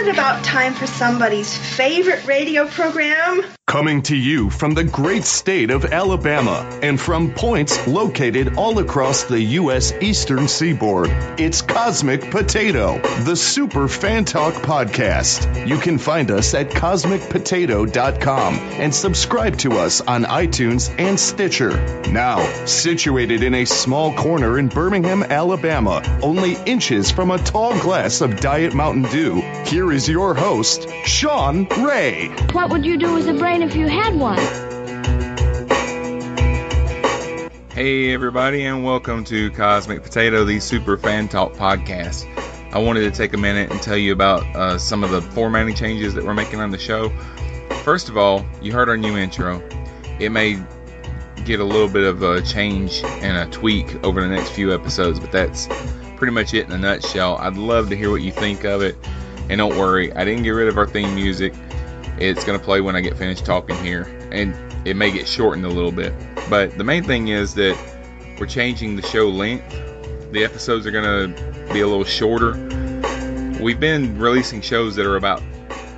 it about time for somebody's favorite radio program? Coming to you from the great state of Alabama and from points located all across the U.S. eastern seaboard, it's Cosmic Potato, the Super Fan Talk podcast. You can find us at cosmicpotato.com and subscribe to us on iTunes and Stitcher. Now, situated in a small corner in Birmingham, Alabama, only inches from a tall glass of Diet Mountain Dew, here is your host, Sean Ray. What would you do with a brain if you had one? Hey, everybody, and welcome to Cosmic Potato, the Super Fan Talk podcast. I wanted to take a minute and tell you about uh, some of the formatting changes that we're making on the show. First of all, you heard our new intro. It may get a little bit of a change and a tweak over the next few episodes, but that's pretty much it in a nutshell. I'd love to hear what you think of it. And don't worry, I didn't get rid of our theme music. It's going to play when I get finished talking here. And it may get shortened a little bit. But the main thing is that we're changing the show length. The episodes are going to be a little shorter. We've been releasing shows that are about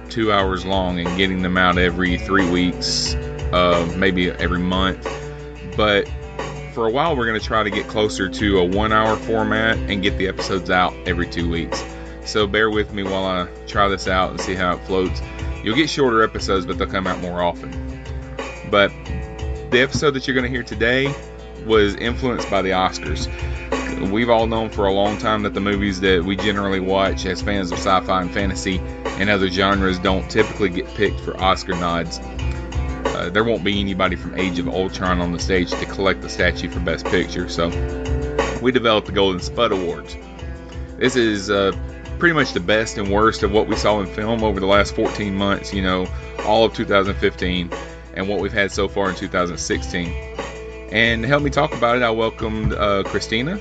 two hours long and getting them out every three weeks, uh, maybe every month. But for a while, we're going to try to get closer to a one hour format and get the episodes out every two weeks. So bear with me while I try this out and see how it floats. You'll get shorter episodes, but they'll come out more often. But the episode that you're going to hear today was influenced by the Oscars. We've all known for a long time that the movies that we generally watch as fans of sci fi and fantasy and other genres don't typically get picked for Oscar nods. Uh, there won't be anybody from Age of Ultron on the stage to collect the statue for Best Picture, so we developed the Golden Spud Awards. This is uh, pretty much the best and worst of what we saw in film over the last 14 months, you know, all of 2015, and what we've had so far in 2016. And to help me talk about it, I welcomed uh, Christina.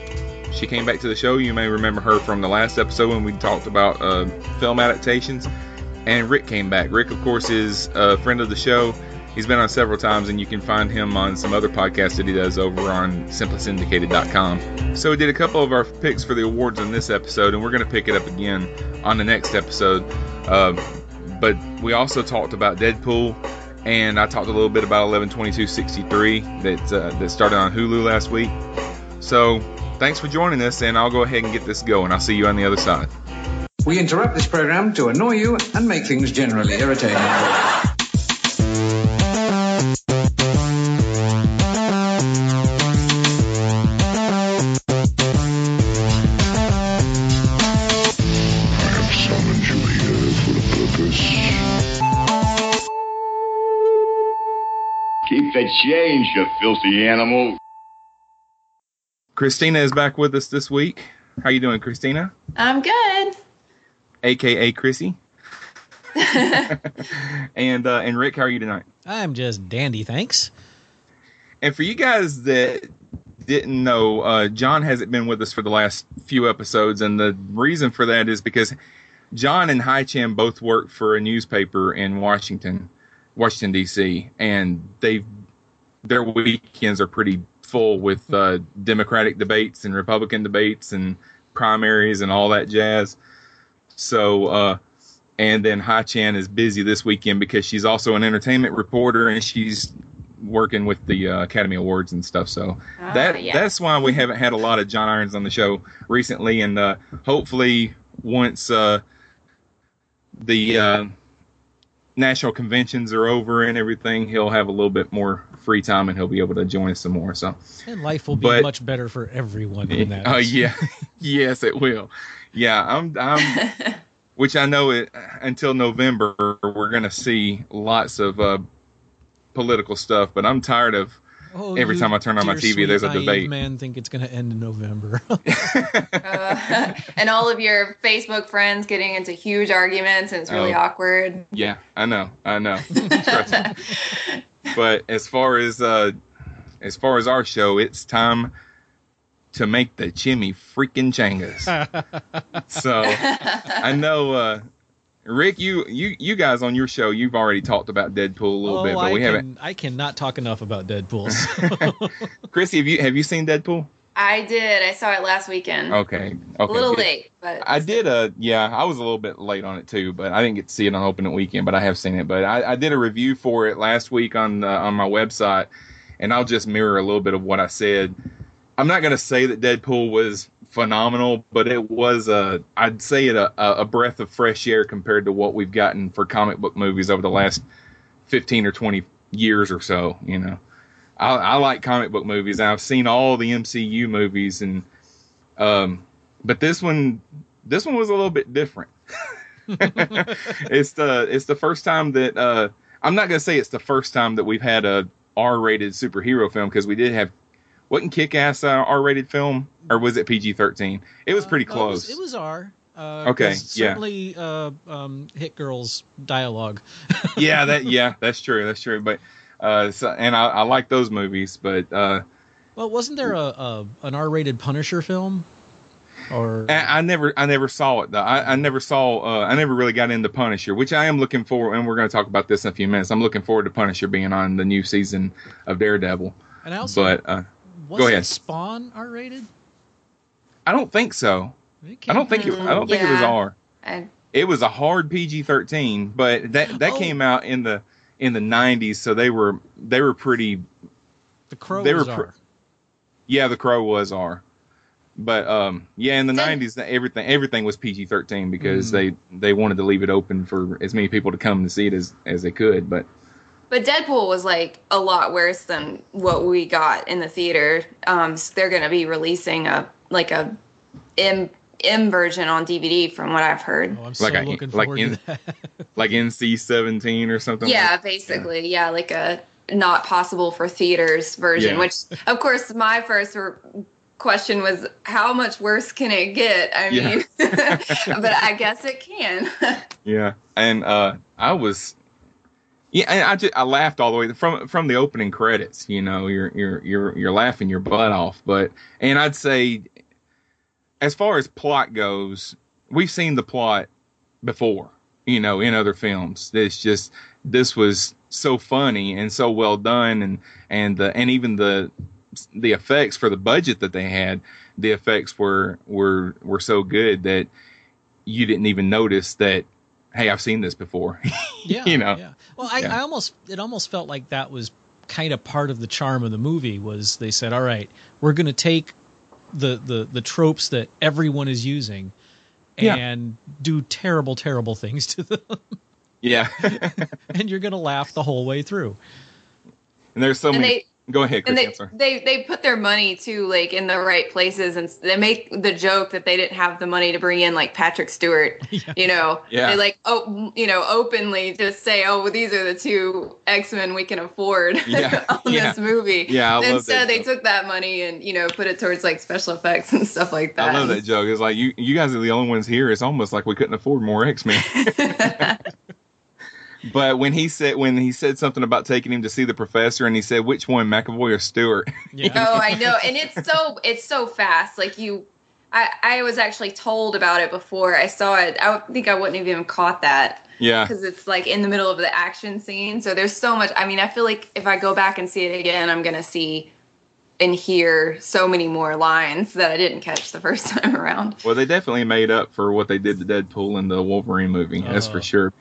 She came back to the show. You may remember her from the last episode when we talked about uh, film adaptations. And Rick came back. Rick, of course, is a friend of the show. He's been on several times, and you can find him on some other podcasts that he does over on simplysyndicated.com. So we did a couple of our picks for the awards in this episode, and we're going to pick it up again on the next episode. Uh, but we also talked about Deadpool, and I talked a little bit about 112263 that uh, that started on Hulu last week. So thanks for joining us, and I'll go ahead and get this going. I'll see you on the other side. We interrupt this program to annoy you and make things generally irritating. Change, you filthy animal. Christina is back with us this week. How you doing, Christina? I'm good. AKA Chrissy. and uh, and Rick, how are you tonight? I'm just dandy, thanks. And for you guys that didn't know, uh, John hasn't been with us for the last few episodes, and the reason for that is because John and Hai Chan both work for a newspaper in Washington, Washington D.C., and they their weekends are pretty full with uh, Democratic debates and Republican debates and primaries and all that jazz. So, uh, and then Hai Chan is busy this weekend because she's also an entertainment reporter and she's working with the uh, Academy Awards and stuff. So Ah, that yeah. that's why we haven't had a lot of John Irons on the show recently. And uh, hopefully, once uh, the uh, national conventions are over and everything, he'll have a little bit more free time and he'll be able to join us some more. So, And life will be But- much better for everyone in that. oh yeah, yes, it will. Yeah, I'm. I'm. which I know it until November we're gonna see lots of uh, political stuff, but I'm tired of Oh, every you time I turn on my dear, TV, there's a debate. Man, think it's going to end in November. Uh, and all of your Facebook friends getting into huge arguments, and it's really Oh. awkward. Yeah, I know, I know. But as far as uh, as far as our show, it's time to make the chimmy freaking changas. so I know, uh, Rick, you you you guys on your show, you've already talked about Deadpool a little oh, bit, but I we can, haven't. I cannot talk enough about Deadpool. so- Chrissy, have you have you seen Deadpool? I did. I saw it last weekend. Okay. Okay. a little late, but I did a yeah, I was a little bit late on it too, but I didn't get to see it on opening weekend, but I have seen it. But I, I did a review for it last week on uh, on my website, and I'll just mirror a little bit of what I said. I'm not going to say that Deadpool was phenomenal, but it was a I'd say it a, a breath of fresh air compared to what we've gotten for comic book movies over the last 15 or 20 years or so. You know, I, I like comic book movies. I've seen all the MCU movies, and um, but this one this one was a little bit different. it's the it's the first time that uh, I'm not gonna say it's the first time that we've had a R-rated superhero film because we did have wasn't Kick-Ass R-rated film or was it PG-13? It was pretty Uh, no, it was- close. It was, R. Uh, Okay, 'cause yeah. Certainly, uh, um, Hit Girl's dialogue. yeah, that yeah, that's true. That's true. But uh, so, and I, I like those movies, but uh, Well, wasn't there a, a an R-rated Punisher film? Or I, I never I never saw it though. I, I never saw uh, I never really got into Punisher, which I am looking for, and we're going to talk about this in a few minutes. I'm looking forward to Punisher being on the new season of Daredevil. and I also But uh, wasn't ahead. Spawn R-rated? I don't think so. I don't think it, I don't think it was Yeah. R. I, It was a hard PG-13, but that that Oh. came out in the in the 90s, so they were they were pretty The Crow They was were pr- R. Yeah, The Crow was R. But um, yeah, in the Did- nineties, everything everything was PG thirteen because Mm. they they wanted to leave it open for as many people to come to see it as as they could. But but Deadpool was like a lot worse than what we got in the theater. Um, so they're going to be releasing a like a M M version on DVD, from what I've heard. Oh, I'm so Like I- looking like forward in- to that. like NC seventeen or something. Yeah, like- basically, yeah. like a not possible for theaters version. Yeah. Which, of course, my first r- question was, how much worse can it get? I Yeah. mean, but I guess it can. Yeah, and uh, I was, yeah, and I just I laughed all the way from from the opening credits. You know, you're you're you're you're laughing your butt off. But and I'd say, as far as plot goes, we've seen the plot before. You know, in other films, it's just this was so funny and so well done, and and the and even the the effects for the budget that they had, the effects were were were so good that you didn't even notice that hey i've seen this before Yeah, you know Yeah. Well, I, Yeah. I almost it almost felt like that was kind of part of the charm of the movie was they said, all right, we're going to take the the the tropes that everyone is using Yeah. and do terrible terrible things to them yeah and you're going to laugh the whole way through. and there's so And many they- go ahead and they, they they put their money too like in the right places and they make the joke that they didn't have the money to bring in like Patrick Stewart you know? Yeah. they like oh you know openly just say oh well these are the two X-Men we can afford Yeah. on Yeah. this movie. Yeah, I love instead they took that money and you know put it towards like special effects and stuff like that i love that joke. It's like you you guys are the only ones here. It's almost like we couldn't afford more x-men but when he said when he said something about taking him to see the professor and he said which one mcavoy or stewart Yeah. oh i know and it's so it's so fast like you I, I was actually told about it before I saw it. I think I wouldn't have even caught that. yeah because it's like in the middle of the action scene. So there's so much. I mean, I feel like if I go back and see it again, I'm gonna see and hear so many more lines that I didn't catch the first time around. well they definitely made up for what they did to deadpool in the wolverine movie that's Uh, for sure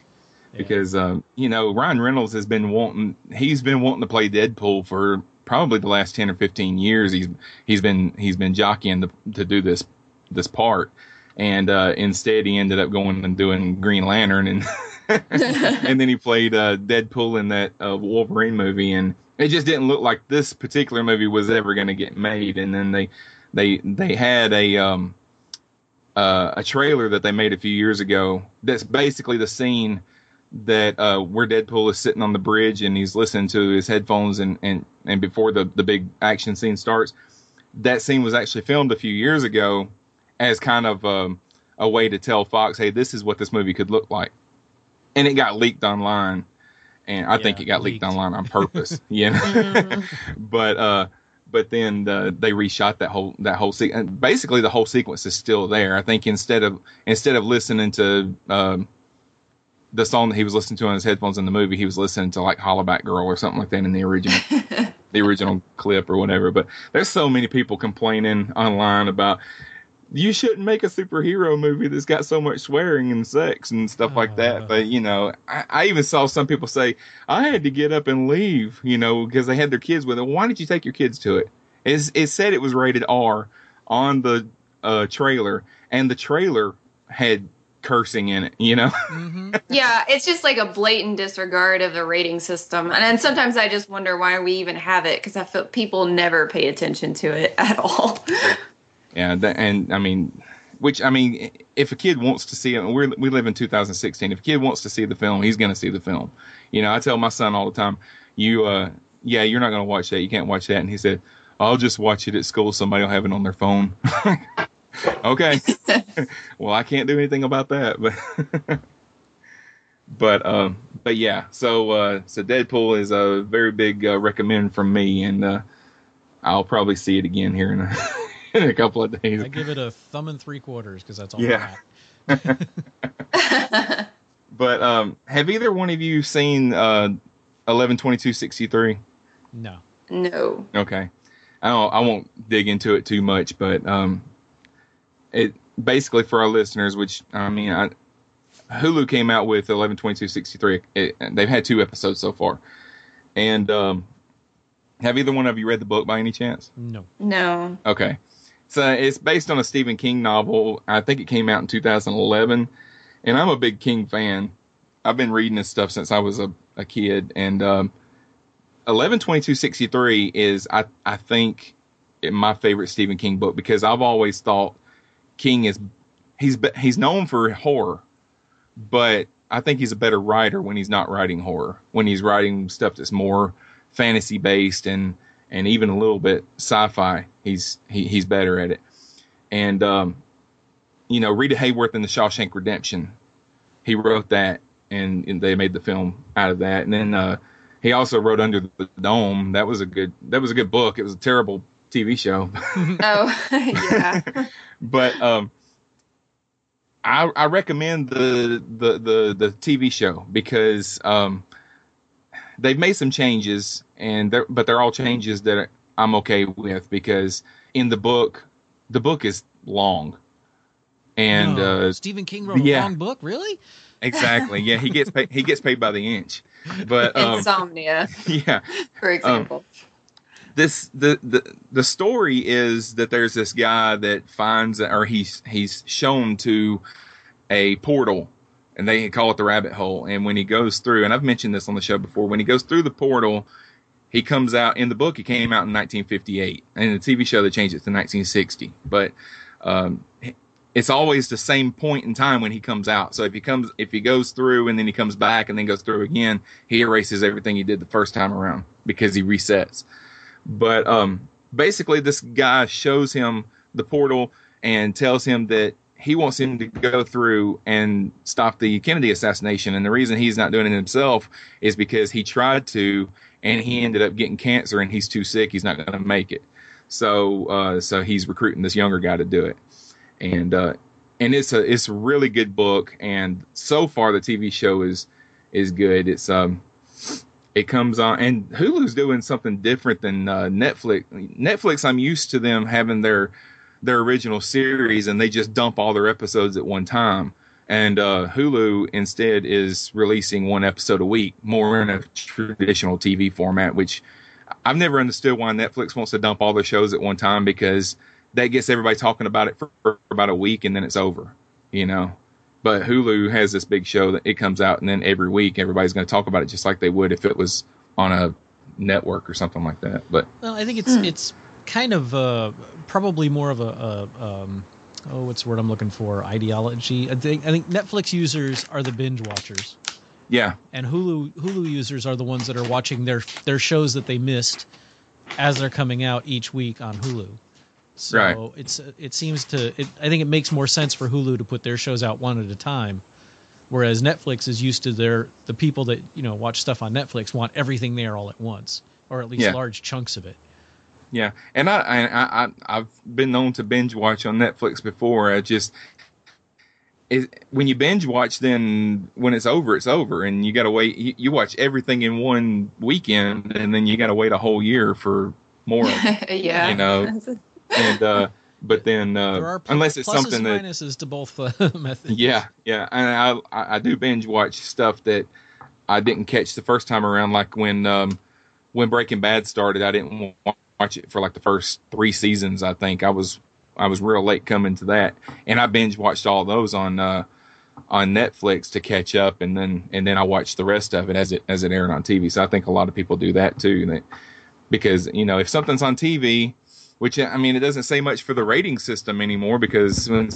because um, you know Ryan Reynolds has been wanting he's been wanting to play Deadpool for probably the last ten or fifteen years. He's he's been he's been jockeying to, to do this this part, and uh, instead he ended up going and doing Green Lantern, and and then he played uh, Deadpool in that uh, Wolverine movie, and it just didn't look like this particular movie was ever going to get made. And then they they they had a um, uh, a trailer that they made a few years ago that's basically the scene that uh, where Deadpool is sitting on the bridge and he's listening to his headphones and, and, and before the, the big action scene starts. That scene was actually filmed a few years ago as kind of um, a way to tell Fox, hey, this is what this movie could look like. And it got leaked online. And I think it got leaked leaked. online on purpose, you know. but uh, but then the, they reshot that whole that whole sequence. Basically, the whole sequence is still there. I think instead of instead of listening to um, the song that he was listening to on his headphones in the movie, he was listening to like Hollaback Girl or something like that in the original. the original clip or whatever. But there's so many people complaining online about you shouldn't make a superhero movie that's got so much swearing and sex and stuff like that. But you know, I, I even saw some people say I had to get up and leave, you know, because they had their kids with it. Why did you take your kids to it? It's, it said it was rated R on the uh, trailer, and the trailer had cursing in it. You know, Yeah, it's just like a blatant disregard of the rating system. And then sometimes I just wonder why we even have it because I feel people never pay attention to it at all. Yeah, that, and I mean, which I mean, if a kid wants to see it, we we live in 2016. If a kid wants to see the film, he's going to see the film. You know, I tell my son all the time, you, uh, yeah, you're not going to watch that. You can't watch that. And he said, I'll just watch it at school. Somebody will have it on their phone. okay. well, I can't do anything about that, but. But um, but yeah, so uh, so Deadpool is a very big uh, recommend from me, and uh, I'll probably see it again here in a, in a couple of days. I give it a thumb and three quarters because that's all. Yeah. I got. But um, have either one of you seen uh, eleven twenty two sixty three? No. no. Okay, I don't, I won't dig into it too much, but um, it basically for our listeners, which I mean, I, Hulu came out with eleven twenty two sixty three. They've had two episodes so far, and um, have either one of you read the book by any chance? No. No. Okay. So it's based on a Stephen King novel. I think it came out in 2011. And I'm a big King fan. I've been reading his stuff since I was a, a kid. And um, 112263 is, I, I think, my favorite Stephen King book because I've always thought King is, he's, he's known for horror, but I think he's a better writer when he's not writing horror, when he's writing stuff that's more fantasy based and, and even a little bit sci-fi. He's he, he's better at it. And um, you know, Rita Hayworth in the Shawshank Redemption, he wrote that, and, and they made the film out of that. And then uh, he also wrote Under the Dome. That was a good that was a good book. It was a terrible TV show, Oh, yeah. but um, I I recommend the the the the TV show because um, they've made some changes, and they're, but they're all changes that I'm okay with because in the book, the book is long, and No. uh, Stephen King wrote a yeah. long book. Really? exactly, yeah, he gets paid, he gets paid by the inch, but um, Insomnia, yeah, for example. This the, the the story is that there's this guy that finds or he's he's shown to a portal and they call it the rabbit hole and when he goes through and I've mentioned this on the show before when he goes through the portal he comes out in the book he came out in 1958 and the TV show they changed it to 1960 but um it's always the same point in time when he comes out. So if he comes, if he goes through and then he comes back and then goes through again, he erases everything he did the first time around because he resets. But um, basically, this guy shows him the portal and tells him that he wants him to go through and stop the Kennedy assassination. And the reason he's not doing it himself is because he tried to and he ended up getting cancer and he's too sick. He's not going to make it. So, uh, so he's recruiting this younger guy to do it. And, uh, and it's a, it's a really good book. And so far the TV show is, is good. It's, um, it comes on and Hulu's doing something different than uh, Netflix. Netflix, I'm used to them having their their original series and they just dump all their episodes at one time. And uh, Hulu instead is releasing one episode a week, more in a traditional TV format. Which I've never understood why Netflix wants to dump all their shows at one time because that gets everybody talking about it for, for about a week and then it's over, you know. But Hulu has this big show that it comes out, and then every week everybody's going to talk about it just like they would if it was on a network or something like that. But Well, I think it's it's kind of uh, probably more of a, a um, oh, what's the word I'm looking for? Ideology. I think I think Netflix users are the binge watchers, yeah, and Hulu Hulu users are the ones that are watching their their shows that they missed as they're coming out each week on Hulu. So Right. it's it seems to it, I think it makes more sense for Hulu to put their shows out one at a time, whereas Netflix is used to their the people that you know watch stuff on Netflix want everything there all at once, or at least Yeah. large chunks of it. yeah. And I, I, I, I've been known to binge watch on Netflix before. I just it, when you binge watch, then when it's over, it's over, and you got to wait. You, you watch everything in one weekend, and then you got to wait a whole year for more. yeah. You know, and uh, but then There uh, are pl- unless it's pluses something and that minuses to both uh, methods. yeah, yeah, and I, I I do binge watch stuff that I didn't catch the first time around, like when um when Breaking Bad started. I didn't watch it for like the first three seasons. I think I was I was real late coming to that, and I binge watched all those on uh on Netflix to catch up, and then and then I watched the rest of it as it as it aired on TV. So I think a lot of people do that too, that because you know if something's on TV. Which I mean, it doesn't say much for the rating system anymore because when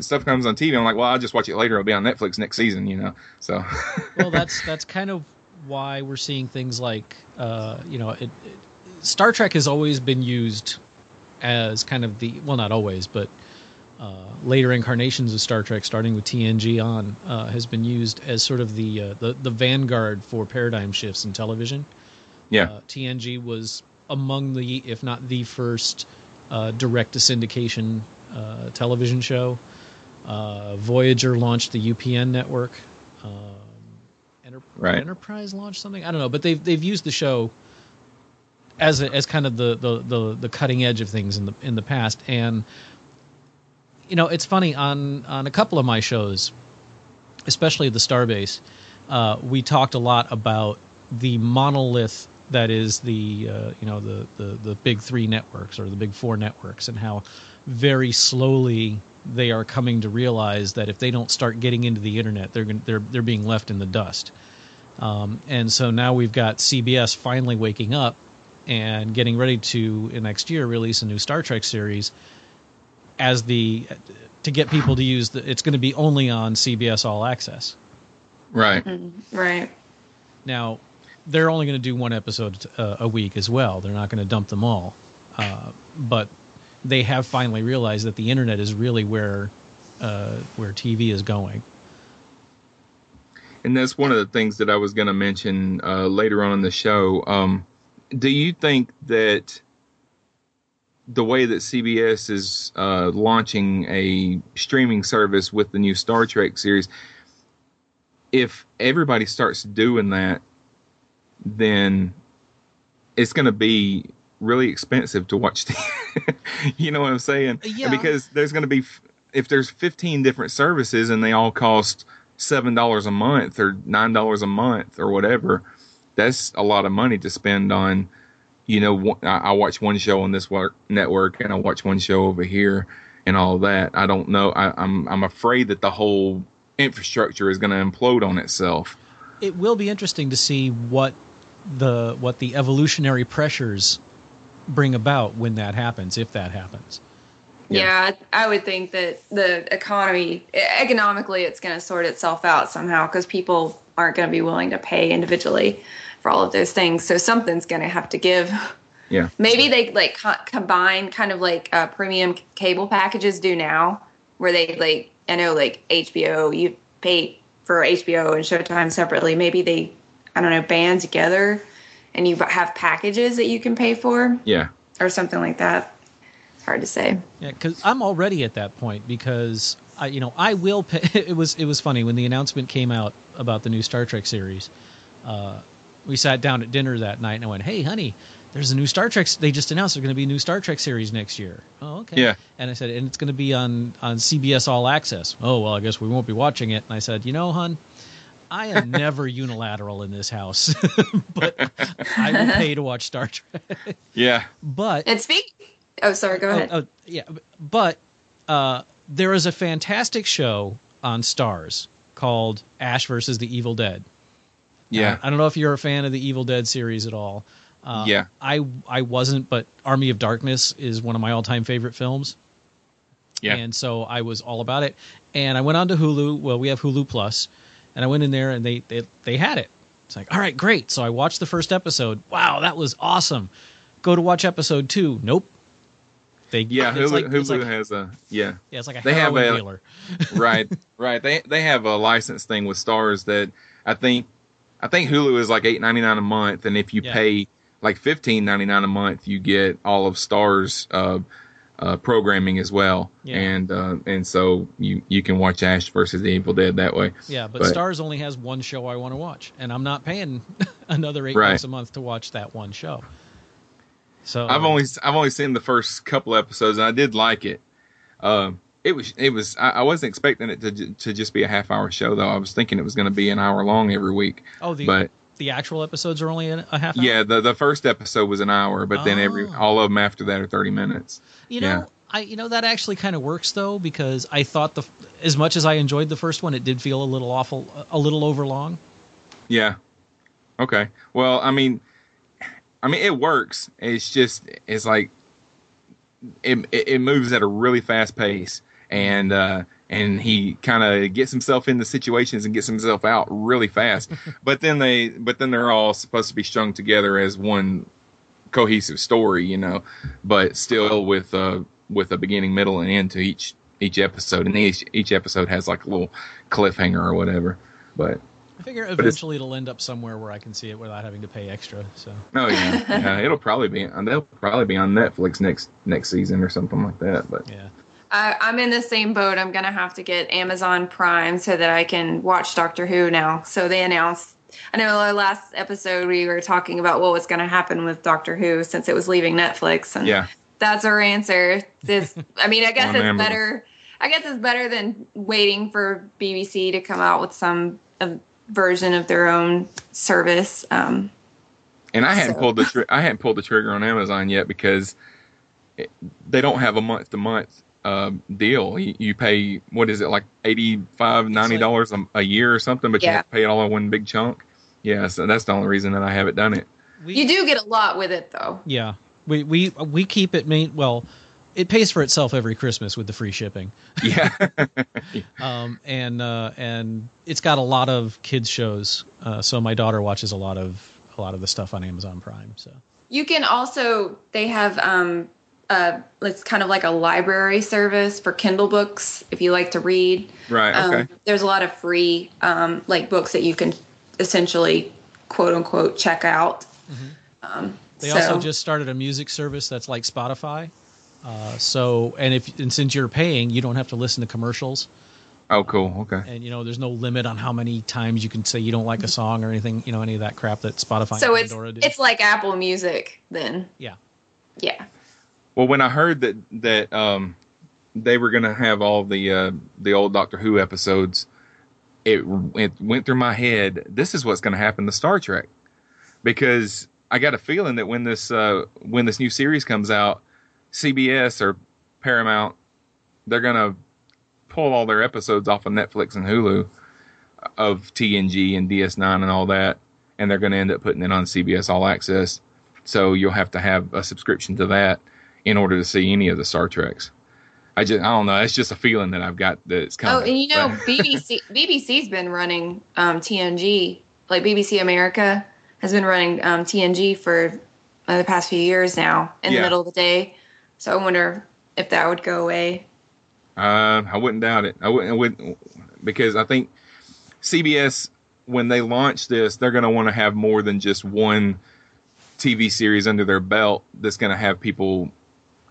stuff comes on TV, I'm like, well, I'll just watch it later. It'll be on Netflix next season, you know. So well, that's that's kind of why we're seeing things like uh, you know, it, it, Star Trek has always been used as kind of the well, not always, but uh, later incarnations of Star Trek, starting with TNG on, uh, has been used as sort of the uh, the the vanguard for paradigm shifts in television. yeah, Uh, TNG was among the, if not the first, uh, direct to syndication uh, television show. Uh, Voyager launched the UPN network. Um, Enter- Right. Enterprise launched something. I don't know, but they've they've used the show as a, as kind of the, the, the, the cutting edge of things in the in the past. And you know, it's funny on on a couple of my shows, especially the Starbase, uh, we talked a lot about the monolith that is the uh, you know the, the the big three networks or the big four networks and how very slowly they are coming to realize that if they don't start getting into the internet they're gonna, they're they're being left in the dust um, and so now we've got CBS finally waking up and getting ready to in next year release a new Star Trek series as the to get people to use the it's going to be only on CBS All Access right. Right. now, they're only going to do one episode uh, a week as well. They're not going to dump them all. Uh, but they have finally realized that the internet is really where uh, where TV is going. And that's one of the things that I was going to mention uh, later on in the show. Um, do you think that the way that CBS is uh, launching a streaming service with the new Star Trek series, if everybody starts doing that, then it's going to be really expensive to watch. TV. you know what I'm saying? Yeah. Because there's going to be if there's 15 different services and they all cost seven dollars a month or nine dollars a month or whatever, that's a lot of money to spend on. You know, I I watch one show on this network and I watch one show over here and all that. I don't know. I, I'm I'm afraid that the whole infrastructure is going to implode on itself. It will be interesting to see what the what the evolutionary pressures bring about when that happens, if that happens. Yeah, I would think that the economy, economically, it's going to sort itself out somehow because people aren't going to be willing to pay individually for all of those things. So something's going to have to give. Yeah. Maybe they like co- combine kind of like uh, premium c- cable packages do now, where they like I know like HBO, you pay for HBO and Showtime separately. Maybe they I don't know band together, and you have packages that you can pay for Yeah. or something like that. It's hard to say. Yeah, because I'm already at that point because I, you know, I will pay. It was it was funny when the announcement came out about the new Star Trek series. Uh, we sat down at dinner that night and I went, "Hey, honey, there's a new Star Trek. They just announced there's going to be a new Star Trek series next year." Oh, okay. Yeah. And I said, "And it's going to be on on CBS All Access." Oh, well, I guess we won't be watching it. And I said, "You know, hon." I am never unilateral in this house, but I will pay to watch Star Trek. Yeah. But And speak. Oh, sorry. Go ahead. Oh, oh, yeah, but uh, there is a fantastic show on Starz called Ash versus the Evil Dead. Yeah. I don't know if you're a fan of the Evil Dead series at all. Uh, Yeah. I I wasn't, but Army of Darkness is one of my all-time favorite films. Yeah. And so I was all about it. And I went on to Hulu. Well, we have Hulu Plus, and I went in there and they they, they had it. It's like, all right, great. So I watched the first episode. Wow, that was awesome. Go to watch episode two. Nope. They Yeah. Hulu, like- Hulu like- has a yeah. yeah, it's like a They have a- dealer. right, right. They they have a license thing with Starz that I think I think Hulu is like eight ninety nine a month, and if you Yeah. pay like fifteen ninety nine a month, you get all of Starz uh, uh, programming as well, Yeah. and uh, and so you you can watch Ash versus the Evil Dead that way. Yeah, but, But- Starz only has one show I want to watch, and I'm not paying another eight Right. bucks a month to watch that one show. So I've only I've only seen the first couple episodes, and I did like it. Um, it was it was I, I wasn't expecting it to to just be a half hour show though. I was thinking it was going to be an hour long every week. oh the but the actual episodes are only a half. Hour? yeah, the the first episode was an hour, but then every Oh. all of them after that are thirty minutes. You know, Yeah. I you know that actually kind of works though because I thought the as much as I enjoyed the first one, it did feel a little awful, a little overlong. Yeah. Okay. Well, I mean, I mean, it works. It's just, it's like, it, it moves at a really fast pace, and uh, and he kind of gets himself into situations and gets himself out really fast. but then they, but then they're all supposed to be strung together as one cohesive story, you know, but still with uh with a beginning, middle, and end to each each episode, and each each episode has like a little cliffhanger or whatever. But I figure eventually it'll end up somewhere where I can see it without having to pay extra. So Oh yeah, yeah. It'll probably be they'll probably be on Netflix next next season or something like that. But yeah, I, I'm in the same boat. I'm gonna have to get Amazon Prime so that I can watch Doctor Who now. So they announced. I know our last episode we were talking about what was gonna happen with Doctor Who since it was leaving Netflix, and yeah, that's our answer. This, I mean, I guess it's better. I guess it's better than waiting for BBC to come out with some uh, version of their own service. Um, and I hadn't So- pulled the tri- I hadn't pulled the trigger on Amazon yet because it, they don't have a month to month deal. You, you pay what is it like 85 90 dollars a, a year or something, but you have to pay it all in one big chunk. Yeah, so that's the only reason that I haven't done it. we, you do get a lot with it, though. yeah, we we we keep it main. Well, it pays for itself every Christmas with the free shipping. Yeah, um, and uh, and it's got a lot of kids shows. Uh, so my daughter watches a lot of a lot of the stuff on Amazon Prime. So You can also they have um uh it's kind of like a library service for Kindle books if you like to read. right. Okay. Um, there's a lot of free um like books that you can essentially quote unquote check out. Um, They so- also just started a music service that's like Spotify. Uh, so and if and since you're paying, you don't have to listen to commercials, oh, cool. Okay. and you know there's no limit on how many times you can say you don't like a song or anything. You know any of that crap that Spotify so and it's Pandora do. it's like Apple Music then. yeah. Yeah. Well, when I heard that that um, they were going to have all the uh, the old Doctor Who episodes, it it went through my head. This is what's going to happen to Star Trek, because I got a feeling that when this uh, when this new series comes out, CBS or Paramount, they're going to pull all their episodes off of Netflix and Hulu of TNG and DS9 and all that, and they're going to end up putting it on CBS All Access. So you'll have to have a subscription to that in order to see any of the Star Treks. I just I don't know. It's just a feeling that I've got that it's coming. Oh, and you know BBC BBC's been running um, TNG like BBC America has been running um, TNG for uh, the past few years now in Yeah. the middle of the day. So I wonder if that would go away. Uh, I wouldn't doubt it. I wouldn't, I wouldn't because I think CBS when they launch this, they're going to want to have more than just one TV series under their belt that's going to have people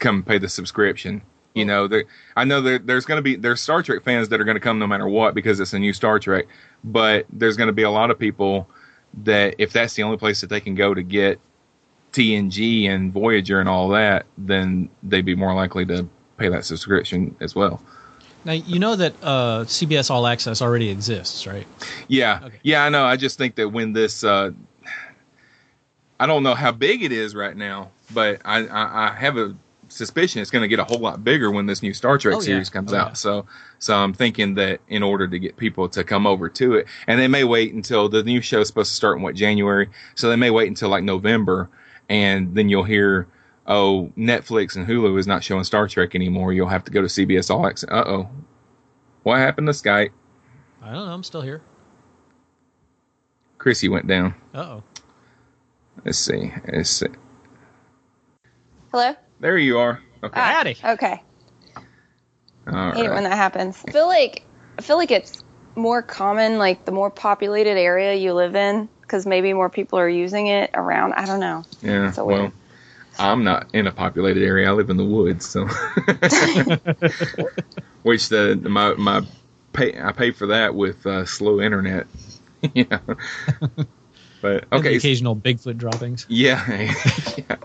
come pay the subscription. You know, I know there, there's going to be there's Star Trek fans that are going to come no matter what because it's a new Star Trek, but there's going to be a lot of people that if that's the only place that they can go to get TNG and Voyager and all that, then they'd be more likely to pay that subscription as well. Now you know that uh, CBS All Access already exists, right? Yeah, Okay. yeah, I know. I just think that when this, uh, I don't know how big it is right now, but I, I, I have a suspicion it's going to get a whole lot bigger when this new Star Trek Oh, yeah. series comes Oh, out. yeah. So, so I'm thinking that in order to get people to come over to it, and they may wait until the new show is supposed to start in what January, so they may wait until like November, and then you'll hear. Oh, Netflix and Hulu is not showing Star Trek anymore. You'll have to go to CBS All Access. Uh oh, what happened to Skype? I don't know. I'm still here. Chrissy went down. Uh oh. Let's see. Let's see. Hello? There you are. Okay. Ah, Howdy. Okay. All I hate it when that happens. I feel like I feel like it's more common like the more populated area you live in because maybe more people are using it around. I don't know. Yeah. so well, weird. I'm not in a populated area. I live in the woods, so which the my my pay I pay for that with uh, slow internet. you know. But And okay, occasional Bigfoot droppings. yeah. yeah.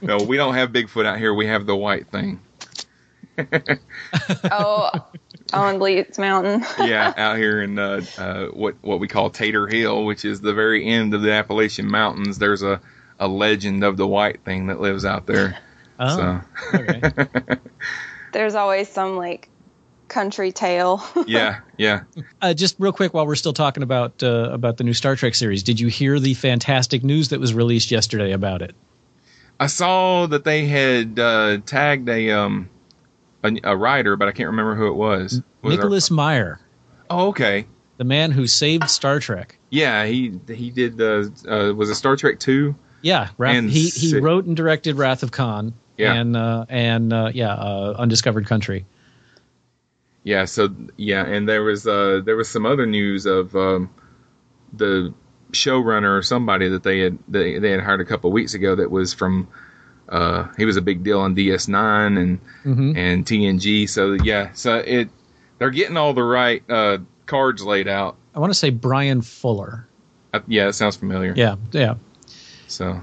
No, we don't have Bigfoot out here. We have the white thing. oh, on Bleats Mountain. yeah, out here in uh, uh, what what we call Tater Hill, which is the very end of the Appalachian Mountains. There's a a legend of the white thing that lives out there. Oh, So okay. There's always some like country tale. yeah, yeah. Uh, just real quick, while we're still talking about uh, about the new Star Trek series, did you hear the fantastic news that was released yesterday about it? I saw that they had uh, tagged a um a, a writer, but I can't remember who it was. was Nicholas Meyer, oh, okay. the man who saved Star Trek. Yeah, he he did the uh, was it Star Trek two? Yeah, Wrath, And he he wrote and directed Wrath of Khan. Yeah. and uh, and uh, yeah, uh, Undiscovered Country. Yeah, so yeah, and there was uh there was some other news of um the showrunner or somebody that they had they, they had hired a couple weeks ago that was from uh he was a big deal on DS9 and Mhm. and TNG. So yeah, so it they're getting all the right uh cards laid out. I want to say Bryan Fuller. Uh, yeah, it sounds familiar. Yeah, yeah. So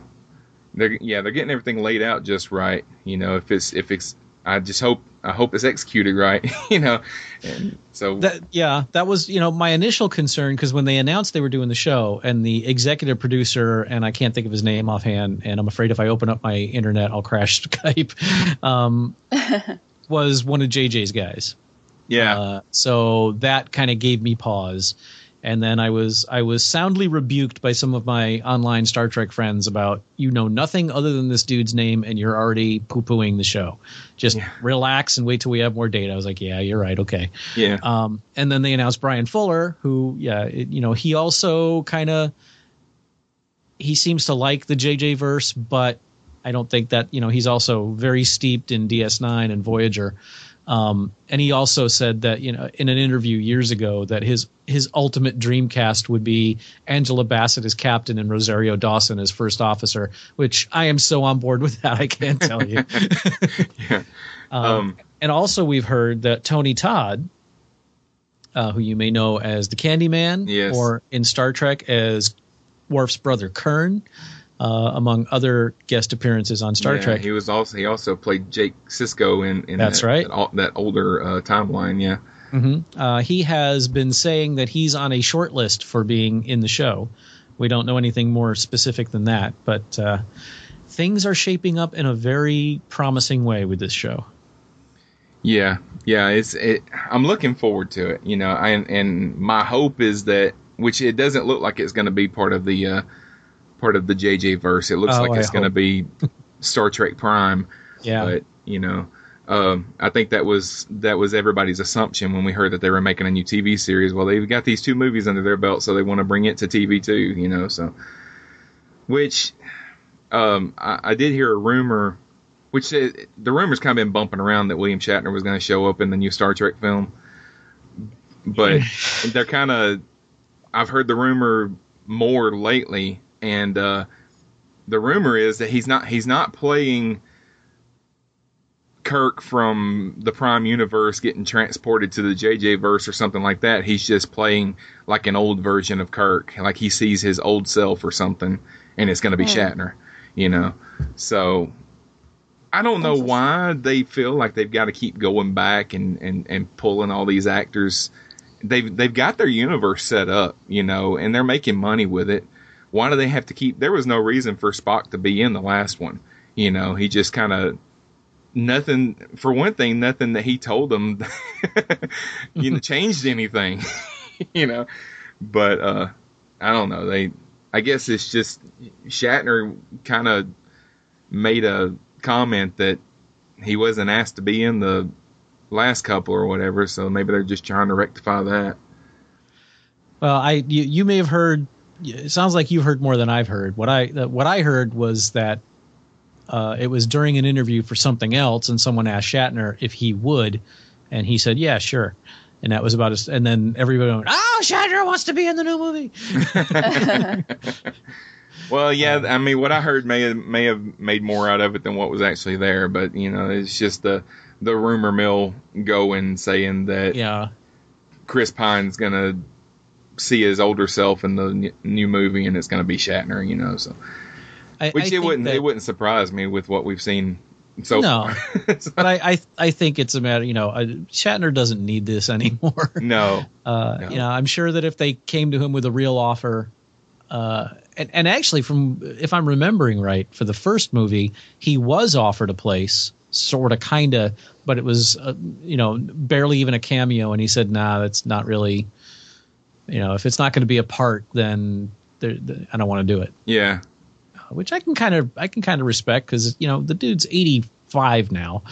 they're yeah they're getting everything laid out just right. You know if it's if it's I just hope I hope it's executed right. you know, and so That yeah, that was you know my initial concern because when they announced they were doing the show and the executive producer and I can't think of his name offhand and I'm afraid if I open up my internet I'll crash Skype um, was one of JJ's guys. yeah Uh, so that kind of gave me pause. And then I was I was soundly rebuked by some of my online Star Trek friends about you know nothing other than this dude's name and you're already poo pooing the show. Just Yeah. relax and wait till we have more data. I was like, yeah, you're right, okay. yeah Um, and then they announced Bryan Fuller, who, yeah, it, you know, he also kind of he seems to like the JJ verse, but I don't think that you know he's also very steeped in DS9 and Voyager. Um, and he also said that you know in an interview years ago that his his ultimate dream cast would be Angela Bassett as captain and Rosario Dawson as first officer, which I am so on board with that. I can't tell you. yeah. Um, Um, and also, we've heard that Tony Todd, uh, who you may know as the Candyman, Yes. or in Star Trek as Worf's brother Kurn, uh, among other guest appearances on Star Yeah, Trek. He was also he also played Jake Sisko in, in That's that, right. that, that older uh, timeline. Yeah, hmm Uh, he has been saying that he's on a short list for being in the show. We don't know anything more specific than that, but uh, things are shaping up in a very promising way with this show. yeah, yeah. It's it. I'm looking forward to it. You know, and and my hope is that which it doesn't look like it's going to be part of the uh, part of the JJ verse. It looks Oh, like I it's going to be Star Trek Prime. Yeah. But you know, um, I think that was that was everybody's assumption when we heard that they were making a new TV series. Well, they've got these two movies under their belt, so they want to bring it to TV too. You know, so which um, I, I did hear a rumor, which uh, the rumors kind of been bumping around that William Shatner was going to show up in the new Star Trek film, but they're kind of. I've heard the rumor more lately, and uh, the rumor is that he's not he's not playing Kirk from the Prime Universe getting transported to the JJ verse or something like that. He's just playing like an old version of Kirk, like he sees his old self or something, and it's going to be Shatner, you know. So I don't know why they feel like they've got to keep going back and, and, and pulling all these actors. They've they've got their universe set up, you know, and they're making money with it. Why do they have to keep? There was no reason for Spock to be in the last one. You know, he just kind of nothing. For one thing, nothing that he told them, you know, changed anything. you know, but uh, I don't know. They, I guess it's just Shatner kind of made a comment that he wasn't asked to be in the last couple or whatever, so maybe they're just trying to rectify that. Well, I you, you may have heard. It sounds like you heard more than I've heard. What I uh, what I heard was that uh, it was during an interview for something else, and someone asked Shatner if he would, and he said, "Yeah, sure." And that was about his. And then everybody went, "Oh, Shatner wants to be in the new movie." Well, yeah, I mean, what I heard may have, may have made more out of it than what was actually there, but you know, it's just the the rumor mill going saying that Yeah. Chris Pine's gonna see his older self in the n- new movie, and it's gonna be Shatner, you know. So, I, which I it wouldn't that- it wouldn't surprise me with what we've seen so No. far. But I, I I think it's a matter, you know, I, Shatner doesn't need this anymore. no, Uh, No. You know, I'm sure that if they came to him with a real offer, uh, and, and actually, from if I'm remembering right, for the first movie, he was offered a place, sort of, kind of, but it was, uh, you know, barely even a cameo, and he said, "Nah, that's not really, you know, if it's not going to be a part, then there, the, I don't want to do it." yeah, Which I can kind of, I can kind of respect because you know the dude's 85 now.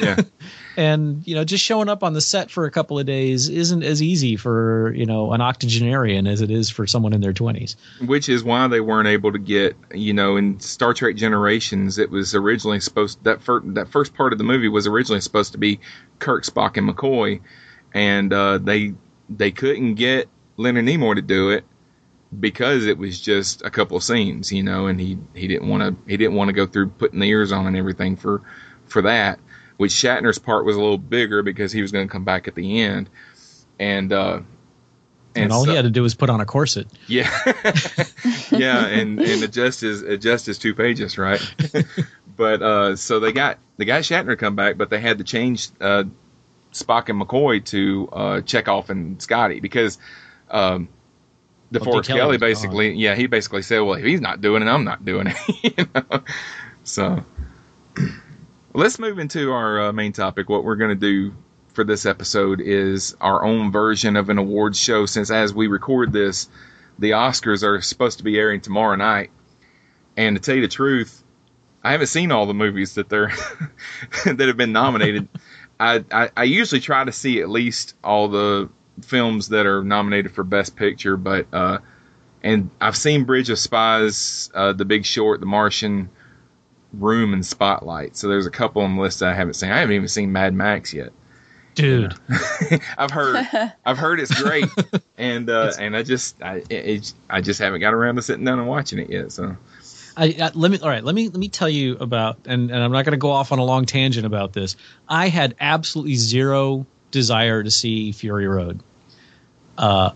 yeah. and you know just showing up on the set for a couple of days isn't as easy for you know an octogenarian as it is for someone in their 20s which is why they weren't able to get you know in Star Trek Generations it was originally supposed that first that first part of the movie was originally supposed to be Kirk Spock and McCoy and uh, they they couldn't get Leonard Nimoy to do it because it was just a couple of scenes you know and he he didn't want to he didn't want to go through putting the ears on and everything for for that which Shatner's part was a little bigger because he was going to come back at the end. And uh and, all so- he had to do was put on a corset. Yeah, yeah, and and adjust his adjust his two pages, right? but uh, so they got they got Shatner come back, but they had to change uh, Spock and McCoy to uh, Chekhov and Scotty because um, Well, DeForest Dick Kelley basically, yeah, he basically said, well, if he's not doing it, I'm not doing it. you know? So let's move into our uh, main topic. What we're going to do for this episode is our own version of an awards show. Since as we record this, the Oscars are supposed to be airing tomorrow night, and to tell you the truth, I haven't seen all the movies that they're that have been nominated. I, I I usually try to see at least all the films that are nominated for Best Picture, but uh, and I've seen Bridge of Spies, uh, The Big Short, The Martian, Room, and Spotlight. So there's a couple on the list that I haven't seen. I haven't even seen Mad Max yet. dude I've heard I've heard it's great, and uh, and I just I it, it, I just haven't got around to sitting down and watching it yet. So I, I let me all right let me let me tell you about and, and i'm not going to go off on a long tangent about this i had absolutely zero desire to see fury road uh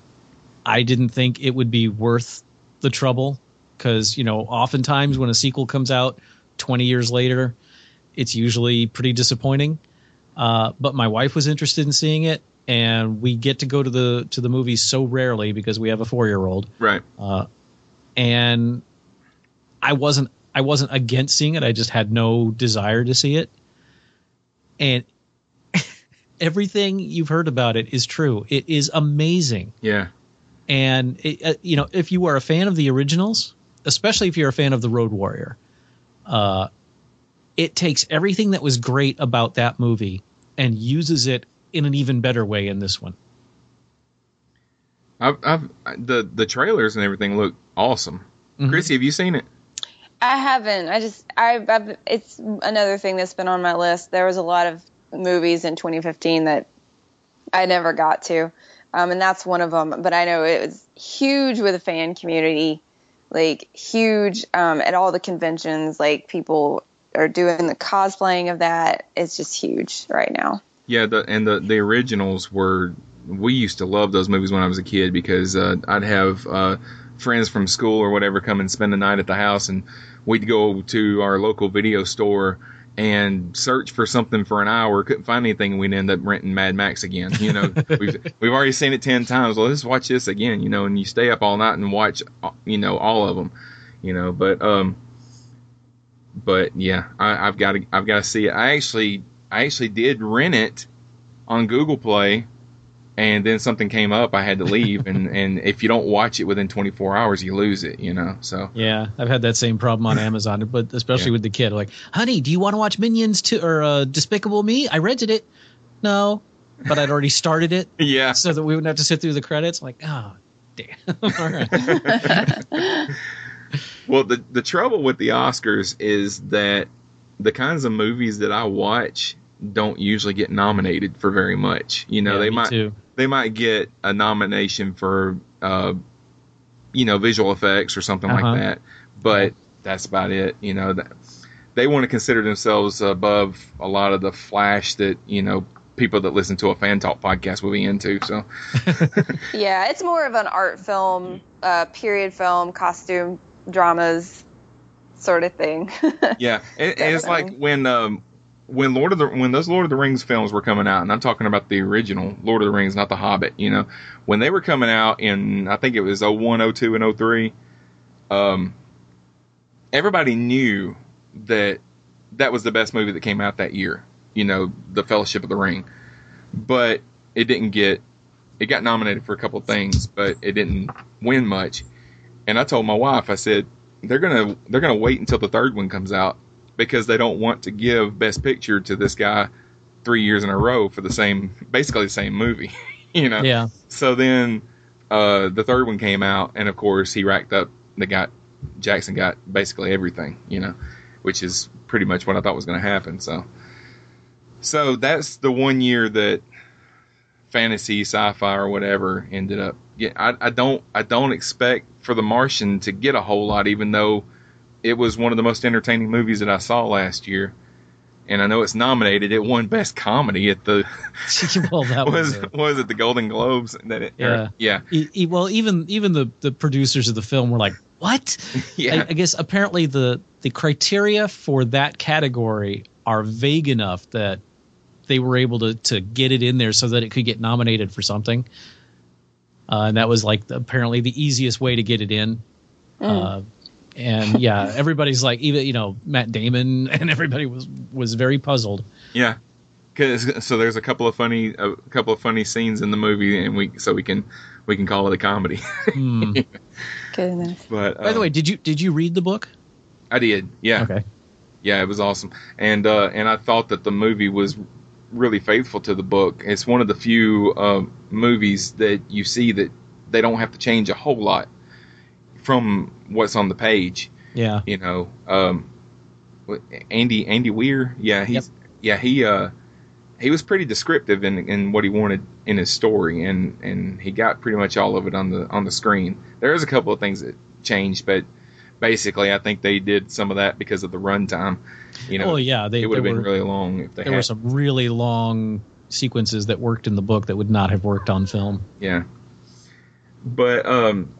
i didn't think it would be worth the trouble because you know oftentimes when a sequel comes out 20 years later it's usually pretty disappointing uh but my wife was interested in seeing it and we get to go to the to the movies so rarely because we have a four year old right, and I wasn't I wasn't against seeing it. I just had no desire to see it. And everything you've heard about it is true. It is amazing. yeah, And it, uh, you know, if you are a fan of the originals, especially if you're a fan of the Road Warrior, uh, it takes everything that was great about that movie and uses it in an even better way in this one. I've, I've the the trailers and everything look awesome. Mhm. Chrissy, have you seen it? I haven't. I just I've, I've it's another thing that's been on my list. There was a lot of movies in 2015 that I never got to, um, and that's one of them. But I know it was huge with the fan community, like huge um, at all the conventions. Like people are doing the cosplaying of that. It's just huge right now. Yeah, the and the the originals were. We used to love those movies when I was a kid because uh, I'd have uh, friends from school or whatever come and spend the night at the house, and we'd go to our local video store and search for something for an hour. Couldn't find anything, and we'd end up renting Mad Max again. You know, we've we've already seen it ten times. Well, let's watch this again. You know, and you stay up all night and watch, you know, all of them. You know, but um, but yeah, I, I've got to I've got to see it. I actually I actually did rent it on Google Play, and then something came up. I had to leave, and and if you don't watch it within 24 hours, you lose it. You know, so Yeah, I've had that same problem on Amazon, but especially Yeah. with the kid. Like, honey, do you want to watch Minions to or uh, Despicable Me? I rented it. No, but I'd already started it, yeah, so that we wouldn't have to sit through the credits. I'm like, oh, damn. All right. Well, the the trouble with the Oscars is that the kinds of movies that I watch don't usually get nominated for very much. You know, Yeah, they might too. they might get a nomination for uh, you know, visual effects or something Uh-huh. like that. But that's about it. You know, that they want to consider themselves above a lot of the flash that you know people that listen to a fan talk podcast will be into. So Yeah, it's more of an art film, uh, period film, costume dramas sort of thing. yeah, and, and it's like when um, when Lord of the when those Lord of the Rings films were coming out, and I'm talking about the original Lord of the Rings, not the Hobbit. You know, when they were coming out in I think it was 01, 02, and 03, um, everybody knew that that was the best movie that came out that year. You know, The Fellowship of the Ring, but it didn't get. It got nominated for a couple things, but it didn't win much. And I told my wife, I said, they're gonna they're gonna wait until the third one comes out because they don't want to give Best Picture to this guy three years in a row for the same basically the same movie. you know. Yeah. So then uh, the third one came out, and of course he racked up. They got Jackson got basically everything. You know, which is pretty much what I thought was going to happen. So. So that's the one year that fantasy, sci-fi, or whatever ended up. Yeah, I, I don't, I don't expect for The Martian to get a whole lot, even though it was one of the most entertaining movies that I saw last year. And I know it's nominated. It won Best Comedy at the well, that was, was a- was it the Golden Globes that it, Yeah. or- yeah E- e- well, even even the the producers of the film were like, "What?" Yeah. I, I guess apparently the the criteria for that category are vague enough that they were able to to get it in there so that it could get nominated for something. Uh, and that was like the, apparently the easiest way to get it in. Uh, and yeah, everybody's like, even you know, Matt Damon and everybody was was very puzzled. yeah. 'Cause- so there's a couple of funny a couple of funny scenes in the movie, and we so we can we can call it a comedy. Goodness. but By the um, way, did you did you read the book? I did. Yeah. Okay. Yeah, it was awesome, and uh, and I thought that the movie was really faithful to the book. It's one of the few uh, movies that you see that they don't have to change a whole lot from what's on the page. Yeah. You know, um, Andy Andy Weir. Yeah, he's yeah he uh he was pretty descriptive in in what he wanted in his story, and and he got pretty much all of it on the on the screen. There is a couple of things that changed, but basically, I think they did some of that because of the runtime. You know, oh yeah, they it would have been were- really long if they there had. were some really long sequences that worked in the book that would not have worked on film. Yeah. But um,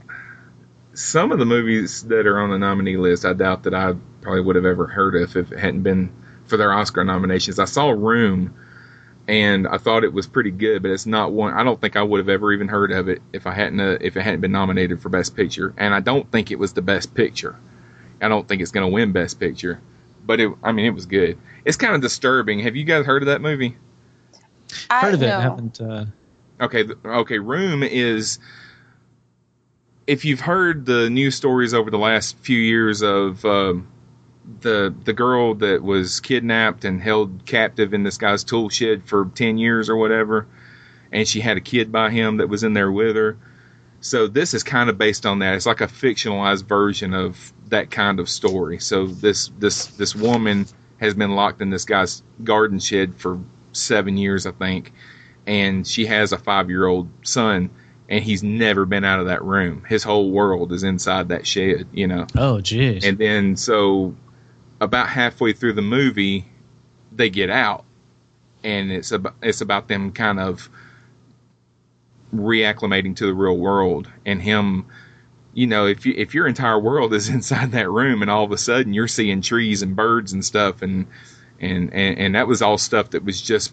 some of the movies that are on the nominee list, I doubt that I probably would have ever heard of if it hadn't been for their Oscar nominations. I saw Room, and I thought it was pretty good, but it's not one. I don't think I would have ever even heard of it if I hadn't uh, if it hadn't been nominated for Best Picture, and I don't think it was the Best Picture. I don't think it's going to win Best Picture, but it. I mean, it was good. It's kind of disturbing. Have you guys heard of that movie? I Part of it haven't. Uh, Okay, okay. Room is if you've heard the news stories over the last few years of um, the the girl that was kidnapped and held captive in this guy's tool shed for ten years or whatever, and she had a kid by him that was in there with her. So this is kind of based on that. It's like a fictionalized version of that kind of story. So this this this woman has been locked in this guy's garden shed for seven years, I think, and she has a five year old son, and he's never been out of that room. His whole world is inside that shed, you know. oh, jeez. And then so about halfway through the movie, they get out, and it's about it's about them kind of reacclimating to the real world and him. You know, if you, if your entire world is inside that room, and all of a sudden you're seeing trees and birds and stuff, and and and, and that was all stuff that was just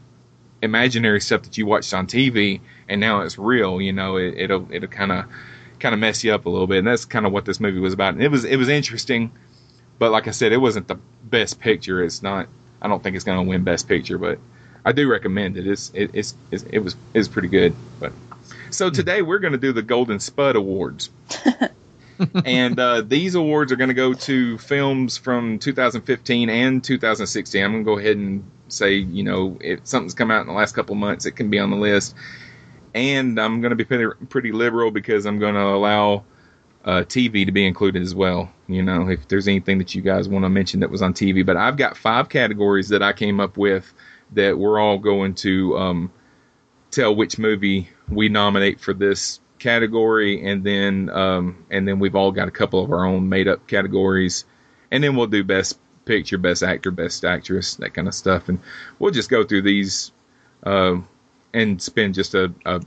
imaginary stuff that you watched on TV, and now it's real. You know, it, it'll it'll kind of kind of mess you up a little bit, and that's kind of what this movie was about. And it was it was interesting, but like I said, it wasn't the best picture. It's not. I don't think it's going to win best picture, but I do recommend it. It's it, it's, it's it was it's pretty good. But so today we're going to do the Golden Spud Awards. and uh, these awards are going to go to films from 2015 and 2016. I'm going to go ahead and say, you know, if something's come out in the last couple months, it can be on the list. And I'm going to be pretty, pretty liberal because I'm going to allow uh, TV to be included as well. You know, if there's anything that you guys want to mention that was on TV, but I've got five categories that I came up with that we're all going to um, tell which movie we nominate for this category, and then um, and then we've all got a couple of our own made up categories, and then we'll do best picture, best actor, best actress, that kind of stuff, and we'll just go through these uh, and spend just a, a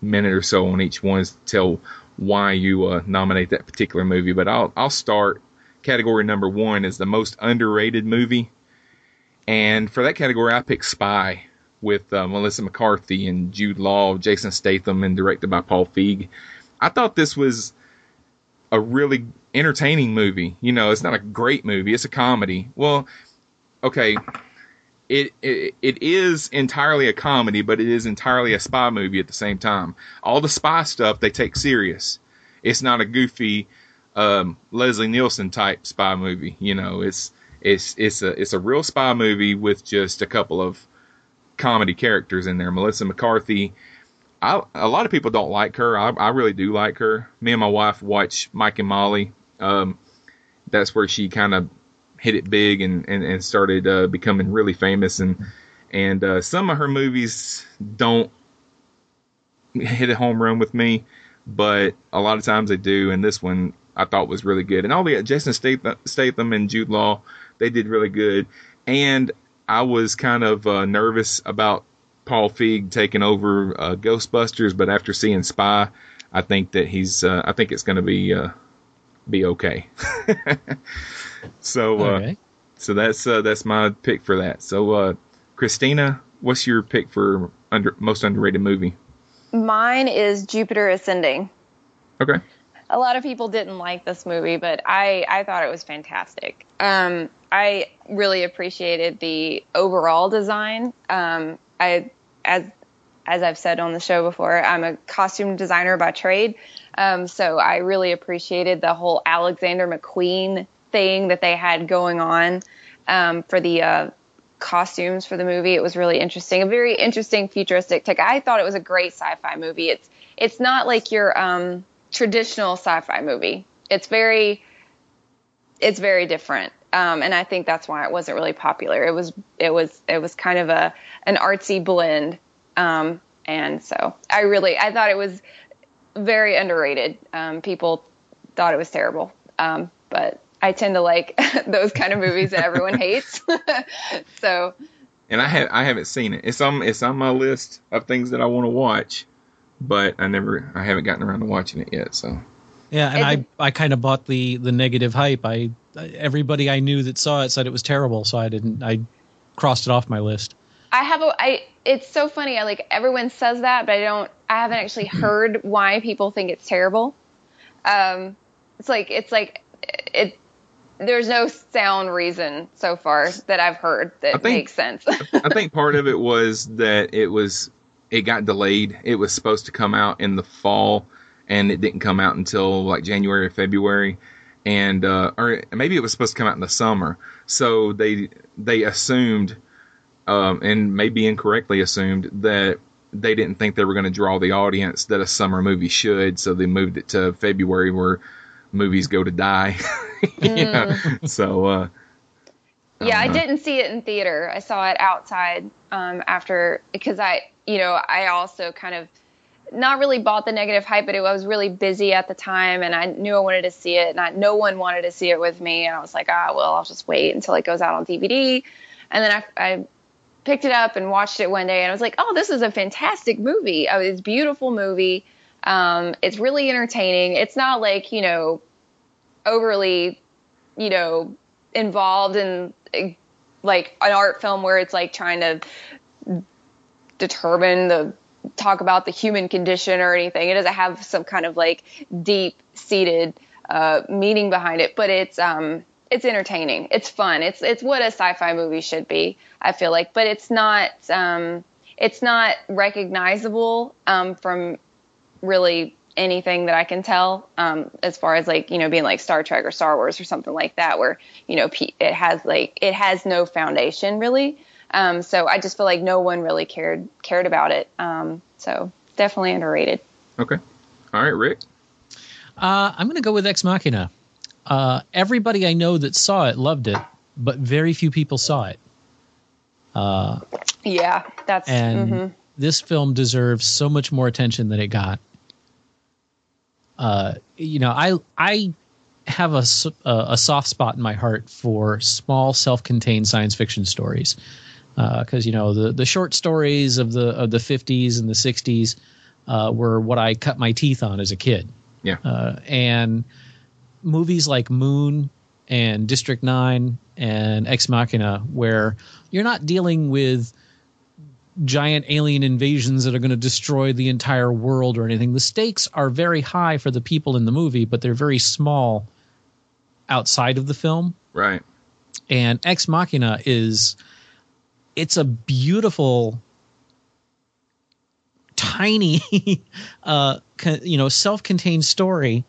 minute or so on each one to tell why you uh, nominate that particular movie. But I'll I'll start. Category number one is the most underrated movie, and for that category, I picked Spy with uh, Melissa McCarthy and Jude Law, Jason Statham, and directed by Paul Feig. I thought this was a really entertaining movie. You know, it's not a great movie; it's a comedy. Well, okay, it, it it is entirely a comedy, but it is entirely a spy movie at the same time. All the spy stuff they take serious. It's not a goofy um, Leslie Nielsen type spy movie. You know, it's it's it's a it's a real spy movie with just a couple of comedy characters in there. Melissa McCarthy. I, a lot of people don't like her. I, I really do like her. Me and my wife watch Mike and Molly. Um, that's where she kind of hit it big and and, and started uh, becoming really famous and and uh, some of her movies don't hit a home run with me, but a lot of times they do. And this one I thought was really good. And all the Jason Statham and Jude Law, they did really good. And I was kind of uh, nervous about Paul Feig taking over uh, Ghostbusters, but after seeing Spy, I think that he's uh, I think it's going to be uh, be okay. so uh, okay. so that's uh, that's my pick for that. So uh, Christina, what's your pick for under most underrated movie? Mine is Jupiter Ascending. Okay. A lot of people didn't like this movie, but I I thought it was fantastic. Um, I really appreciated the overall design. Um, I as as I've said on the show before, I'm a costume designer by trade. Um, so I really appreciated the whole Alexander McQueen thing that they had going on um, for the uh, costumes for the movie. It was really interesting, a very interesting futuristic take. I thought it was a great sci-fi movie. It's it's not like your um, traditional sci-fi movie. It's very it's very different. Um, and I think that's why it wasn't really popular. It was it was it was kind of a an artsy blend, um, and so I really I thought it was very underrated. Um, people thought it was terrible, um, but I tend to like those kind of movies that everyone hates. so. And I have I haven't seen it. It's on it's on my list of things that I want to watch, but I never I haven't gotten around to watching it yet. So. Yeah, and I I kind of bought the the negative hype. I everybody I knew that saw it said it was terrible, so I didn't. I crossed it off my list. I have a I. It's so funny. I like everyone says that, but I don't. I haven't actually heard why people think it's terrible. Um, it's like it's like it there's no sound reason so far that I've heard that think, makes sense. I think part of it was that it was it got delayed. It was supposed to come out in the fall, and it didn't come out until like January or February, and uh, or maybe it was supposed to come out in the summer. So they they assumed, um, and maybe incorrectly assumed that they didn't think they were going to draw the audience that a summer movie should. So they moved it to February where movies go to die. mm. So, uh, yeah, I, I didn't see it in theater. I saw it outside um, after because I, you know, I also kind of not really bought the negative hype, but it, I was really busy at the time, and I knew I wanted to see it, and I, no one wanted to see it with me, and I was like, ah, well, I'll just wait until it goes out on DVD, and then I, I picked it up and watched it one day, and I was like, oh, this is a fantastic movie. Oh, it's a beautiful movie. Um, it's really entertaining. It's not like, you know, overly, you know, involved in like an art film where it's like trying to determine the talk about the human condition or anything. It doesn't have some kind of like deep seated uh, meaning behind it, but it's um, it's entertaining. It's fun. It's it's what a sci-fi movie should be. I feel like, but it's not um, it's not recognizable um, from really anything that I can tell, um, as far as like you know being like Star Trek or Star Wars or something like that, where you know it has like it has no foundation really. Um, so I just feel like no one really cared cared about it. Um, so definitely underrated. Okay, all right, Rick. Uh, I'm going to go with Ex Machina. Uh, everybody I know that saw it loved it, but very few people saw it. Uh, yeah, that's and mm-hmm. this film deserves so much more attention than it got Uh, you know, I I have a a soft spot in my heart for small, self-contained science fiction stories because you know the the short stories of the of the 50s and the 60s uh, were what I cut my teeth on as a kid. Yeah. Uh, and movies like Moon and District Nine and Ex Machina, where you're not dealing with giant alien invasions that are going to destroy the entire world or anything. The stakes are very high for the people in the movie, but they're very small outside of the film. Right. And Ex Machina is it's a beautiful tiny uh you know self-contained story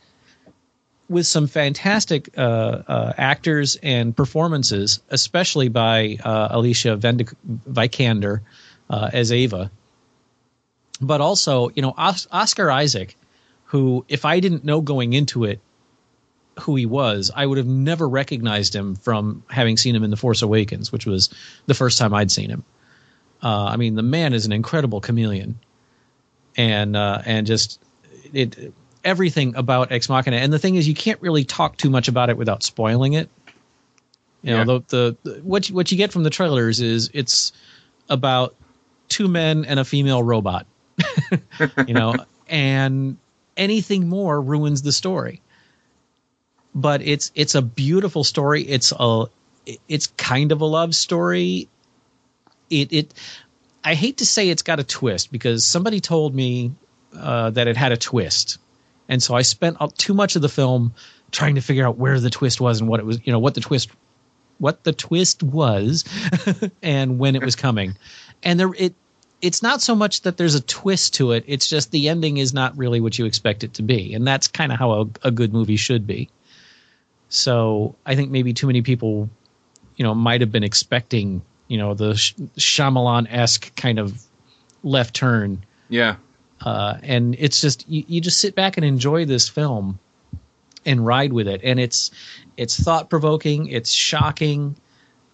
with some fantastic uh, uh, actors and performances, especially by uh, Alicia Vendic- Vikander uh, as Ava. But also, you know, Os- Oscar Isaac, who, if I didn't know going into it who he was, I would have never recognized him from having seen him in The Force Awakens, which was the first time I'd seen him. Uh, I mean, the man is an incredible chameleon, and and just it everything about Ex Machina. And the thing is, you can't really talk too much about it without spoiling it. You know, Yeah. the, the the what you, what you get from the trailers is it's about two men and a female robot. you know, and anything more ruins the story. But it's it's a beautiful story. It's a it's kind of a love story. It it I hate to say it's got a twist because somebody told me uh, that it had a twist, and so I spent too much of the film trying to figure out where the twist was and what it was. You know what the twist what the twist was and when it was coming. And there it it's not so much that there's a twist to it, it's just the ending is not really what you expect it to be. And that's kind of how a, a good movie should be. So I think maybe too many people, you know, might have been expecting, you know, the Sh- Shyamalan esque kind of left turn. Yeah. Uh, and it's just you, you just sit back and enjoy this film and ride with it. And it's it's thought provoking it's shocking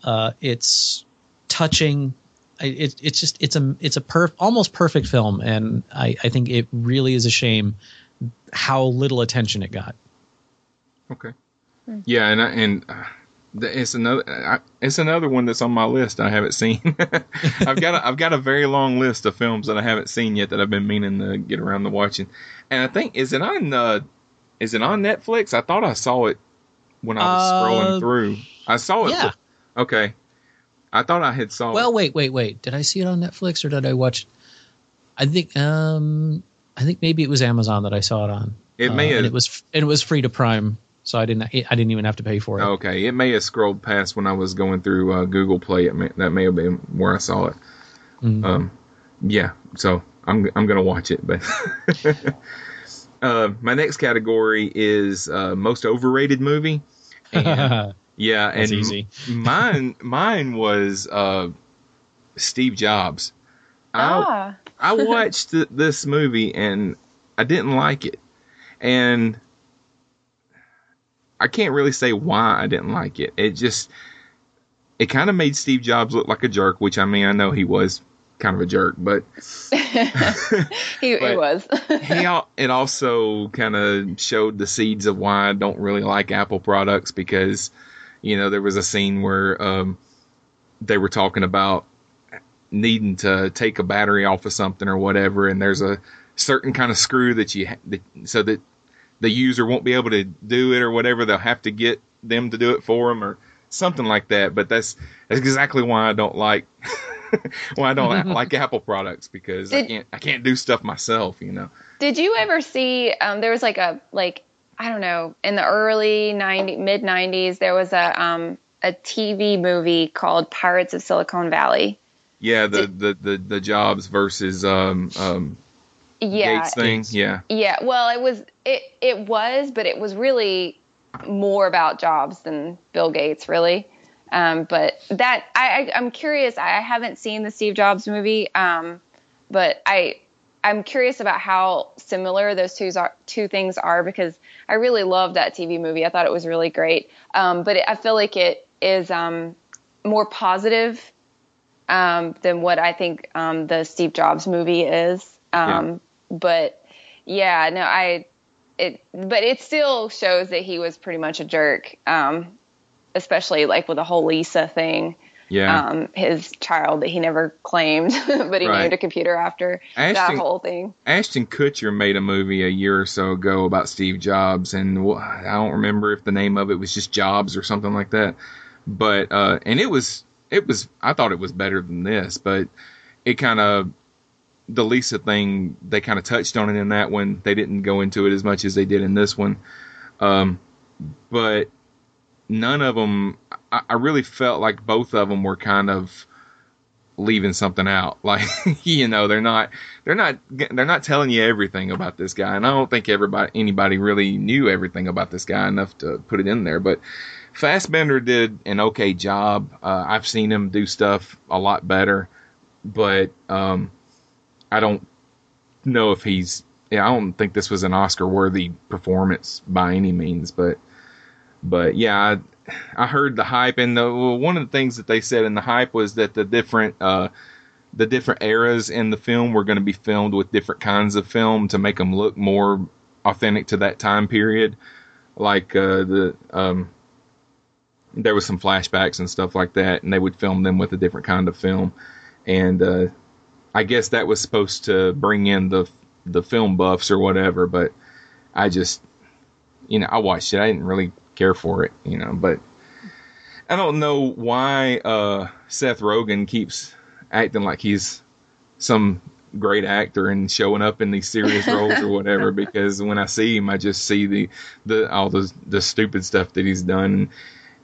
uh, it's touching. It, it's just it's a it's a perf- almost perfect film. And I, I think it really is a shame how little attention it got. Okay. Yeah, and I, and uh, th- it's another it's another one that's on my list I haven't seen. I've got a, I've got a very long list of films that I haven't seen yet that I've been meaning to get around to watching. And I think is it on uh, is it on Netflix? I thought I saw it when I was Uh, scrolling through. I saw it. yeah. Okay. I thought I had saw well it. wait wait wait did I see it on Netflix or did I watch I think um I think maybe it was Amazon that I saw it on It may Uh, and have- it was it was free to Prime so I didn't I didn't even have to pay for it Okay, it may have scrolled past when I was going through uh, Google Play. It may, that may have been where I saw it. Mm. Um, yeah, so I'm I'm gonna watch it. But uh, my next category is uh, most overrated movie. And, yeah, That's and easy. mine mine was uh, Steve Jobs. I, Ah. I watched th- this movie and I didn't like it, and I can't really say why I didn't like it. It just it kind of made Steve Jobs look like a jerk, which I mean I know he was kind of a jerk, but he, he But- was. he al- it also kind of showed the seeds of why I don't really like Apple products because you know there was a scene where um, they were talking about needing to take a battery off of something or whatever, and there's a certain kind of screw that you ha- that, so that the user won't be able to do it or whatever. They'll have to get them to do it for them or something like that. But that's that's exactly why I don't like why I don't like Apple products because I can't I can't do stuff myself. You know. Did you ever see? Um, there was like a like I don't know in the early 90 mid nineties. There was a um, a TV movie called Pirates of Silicon Valley. Yeah, the the the, the jobs versus um um Yeah, Gates thing. Yeah. Yeah, well, it was it it was, but it was really more about Jobs than Bill Gates, really. Um, but that I, I I'm curious. I haven't seen the Steve Jobs movie, um, but I I'm curious about how similar those two are, two things are because I really loved that TV movie. I thought it was really great. Um, but it, I feel like it is um, more positive um, than what I think um, the Steve Jobs movie is. Um, But yeah, no, I it, but it still shows that he was pretty much a jerk. Um, especially like with the whole Lisa thing. Yeah. Um, his child that he never claimed, but he Right. named a computer after that whole thing. Ashton Kutcher made a movie a year or so ago about Steve Jobs, and I don't remember if the name of it was just Jobs or something like that. But uh, and it was it was I thought it was better than this, but it kind of the Lisa thing they kind of touched on it in that one. They didn't go into it as much as they did in this one. Um, but none of them. I, I really felt like both of them were kind of leaving something out. Like you know, they're not they're not they're not telling you everything about this guy, and I don't think everybody anybody really knew everything about this guy enough to put it in there. But Fassbender did an okay job. Uh, I've seen him do stuff a lot better, but um, I don't know if he's. Yeah, I don't think this was an Oscar worthy performance by any means, but but yeah, I, I heard the hype, and the, well, one of the things that they said in the hype was that the different uh, the different eras in the film were going to be filmed with different kinds of film to make them look more authentic to that time period. Like uh, the um, there was some flashbacks and stuff like that, and they would film them with a different kind of film. And uh, I guess that was supposed to bring in the the film buffs or whatever, but I just you know I watched it. I didn't really care for it, you know, but I don't know why uh, Seth Rogen keeps acting like he's some great actor and showing up in these serious roles or whatever. Because when I see him, I just see the the all the the stupid stuff that he's done.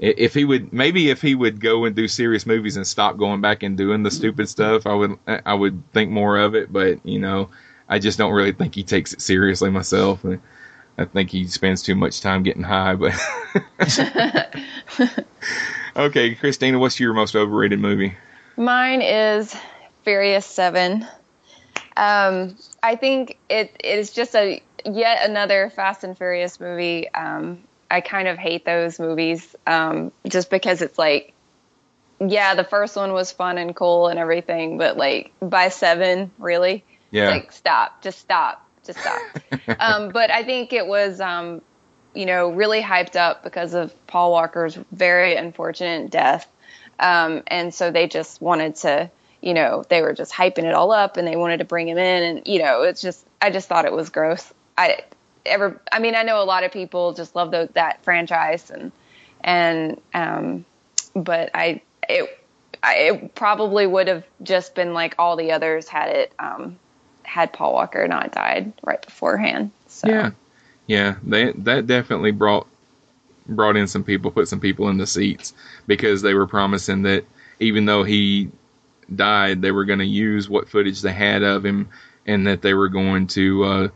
I- If he would, maybe if he would go and do serious movies and stop going back and doing the stupid stuff, I would I would think more of it. But you know, I just don't really think he takes it seriously myself. And I think he spends too much time getting high. But okay, Christina, what's your most overrated movie? Mine is Furious Seven. Um, I think it, it is just a yet another Fast and Furious movie. Um, I kind of hate those movies um, just because it's like, yeah, the first one was fun and cool and everything, but like by seven, really, Yeah. like stop, just stop, just stop. um, but I think it was, um, you know, really hyped up because of Paul Walker's very unfortunate death. Um, and so they just wanted to, you know, they were just hyping it all up and they wanted to bring him in. And, you know, it's just, I just thought it was gross. I ever, I mean, I know a lot of people just love the, that franchise and, and, um, but I, it, I, it probably would have just been like all the others had it, um, had Paul Walker not died right beforehand. So. Yeah, yeah, they, that definitely brought brought in some people, put some people in the seats because they were promising that even though he died, they were going to use what footage they had of him, and that they were going to, uh,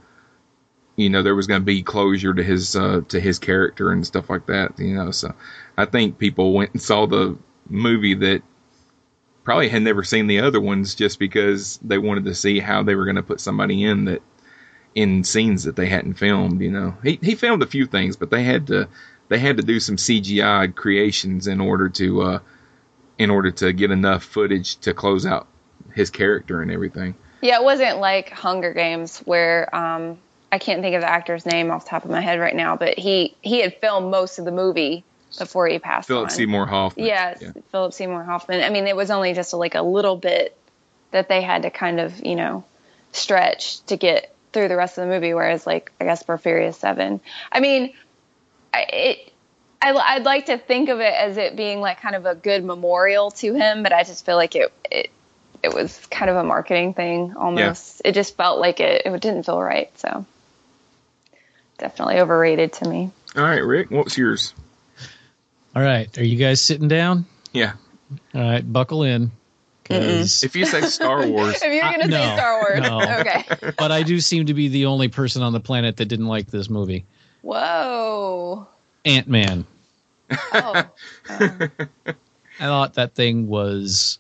you know, there was going to be closure to his uh, to his character and stuff like that. You know, so I think people went and saw the movie that probably had never seen the other ones just because they wanted to see how they were going to put somebody in that in scenes that they hadn't filmed. You know, he he filmed a few things, but they had to they had to do some CGI creations in order to uh, in order to get enough footage to close out his character and everything. Yeah, it wasn't like Hunger Games where um, I can't think of the actor's name off the top of my head right now, but he he had filmed most of the movie before he passed Philip on. Seymour Hoffman. Yes, Philip Seymour Hoffman. I mean, it was only just like a little bit that they had to kind of you know stretch to get through the rest of the movie. Whereas like I guess Furious Seven, I mean, I, it. I, I'd like to think of it as it being like kind of a good memorial to him, but I just feel like it it it was kind of a marketing thing almost. It just felt like it it didn't feel right. So definitely overrated to me. All right, Rick, what's yours? All right, are you guys sitting down? Yeah. All right, buckle in. If you say Star Wars, If you're gonna Uh, say Star Wars, no. okay. but I do seem to be the only person on the planet that didn't like this movie. Whoa. Ant Man. Oh. I thought that thing was.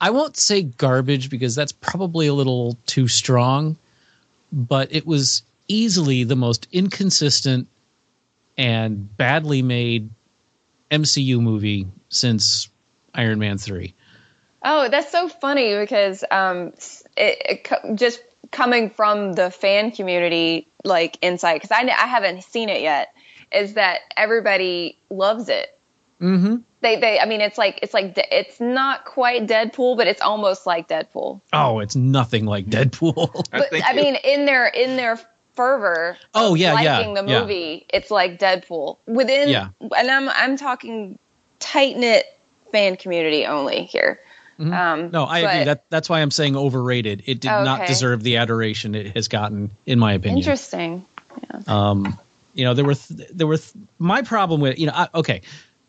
I won't say garbage because that's probably a little too strong, but it was easily the most inconsistent and badly made MCU movie since Iron Man 3. Oh, that's so funny because um, it, it just coming from the fan community like insight because I I haven't seen it yet is that everybody loves it. Mm-hmm. They they I mean it's like it's like it's not quite Deadpool but it's almost like Deadpool. Oh, it's nothing like Deadpool. I But think I it- mean in their in their fervor Oh, yeah, yeah, liking the yeah. movie it's like Deadpool within Yeah. and I'm I'm talking tight knit fan community only here. Um, Mm-hmm. no, I agree. That that's why I'm saying overrated. It did not deserve the adoration it has gotten, in my opinion. Interesting. Um, you know, there were th- there were th- my problem with you know. I, okay,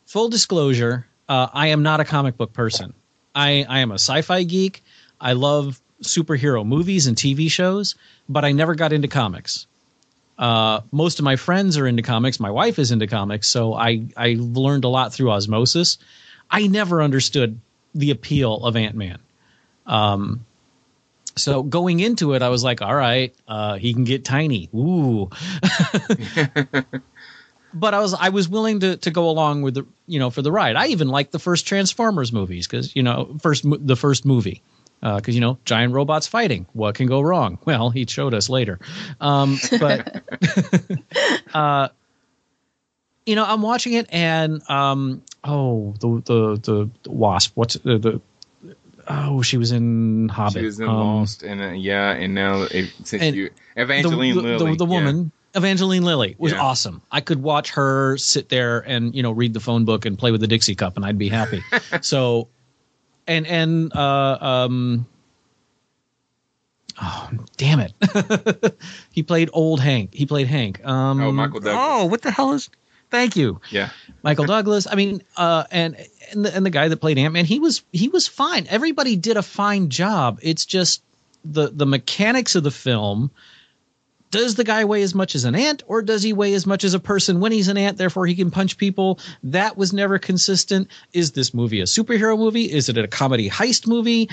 full disclosure, uh, I am not a comic book person. I I am a sci-fi geek. I love superhero movies and TV shows, but I never got into comics. Uh, most of my friends are into comics. My wife is into comics, so I I learned a lot through osmosis. I never understood the appeal of Ant Man. Um, so going into it, I was like, all right, uh, he can get tiny. Ooh. but I was I was willing to to go along with the you know for the ride. I even liked the first Transformers movies because you know first the first movie because you know giant robots fighting. What can go wrong? Well, he showed us later. Um, but uh, you know I'm watching it and um, oh the the the, the wasp. What's the, the oh she was in Hobbit. She was in Um, Lost, and uh, yeah, and now it, since and you Evangeline the, Lilly, the, the yeah. woman Evangeline Lilly was Yeah. awesome. I could watch her sit there and you know read the phone book and play with the Dixie cup, and I'd be happy. so, and and uh, um, oh damn it, he played old Hank. He played Hank. Um, Oh, Michael Douglas. Oh, what the hell is? Thank you. Yeah, Michael Douglas. I mean, uh, and and the, and the guy that played Ant Man, he was he was fine. Everybody did a fine job. It's just the the mechanics of the film. Does the guy weigh as much as an ant, or does he weigh as much as a person when he's an ant? Therefore, he can punch people. That was never consistent. Is this movie a superhero movie? Is it a comedy heist movie?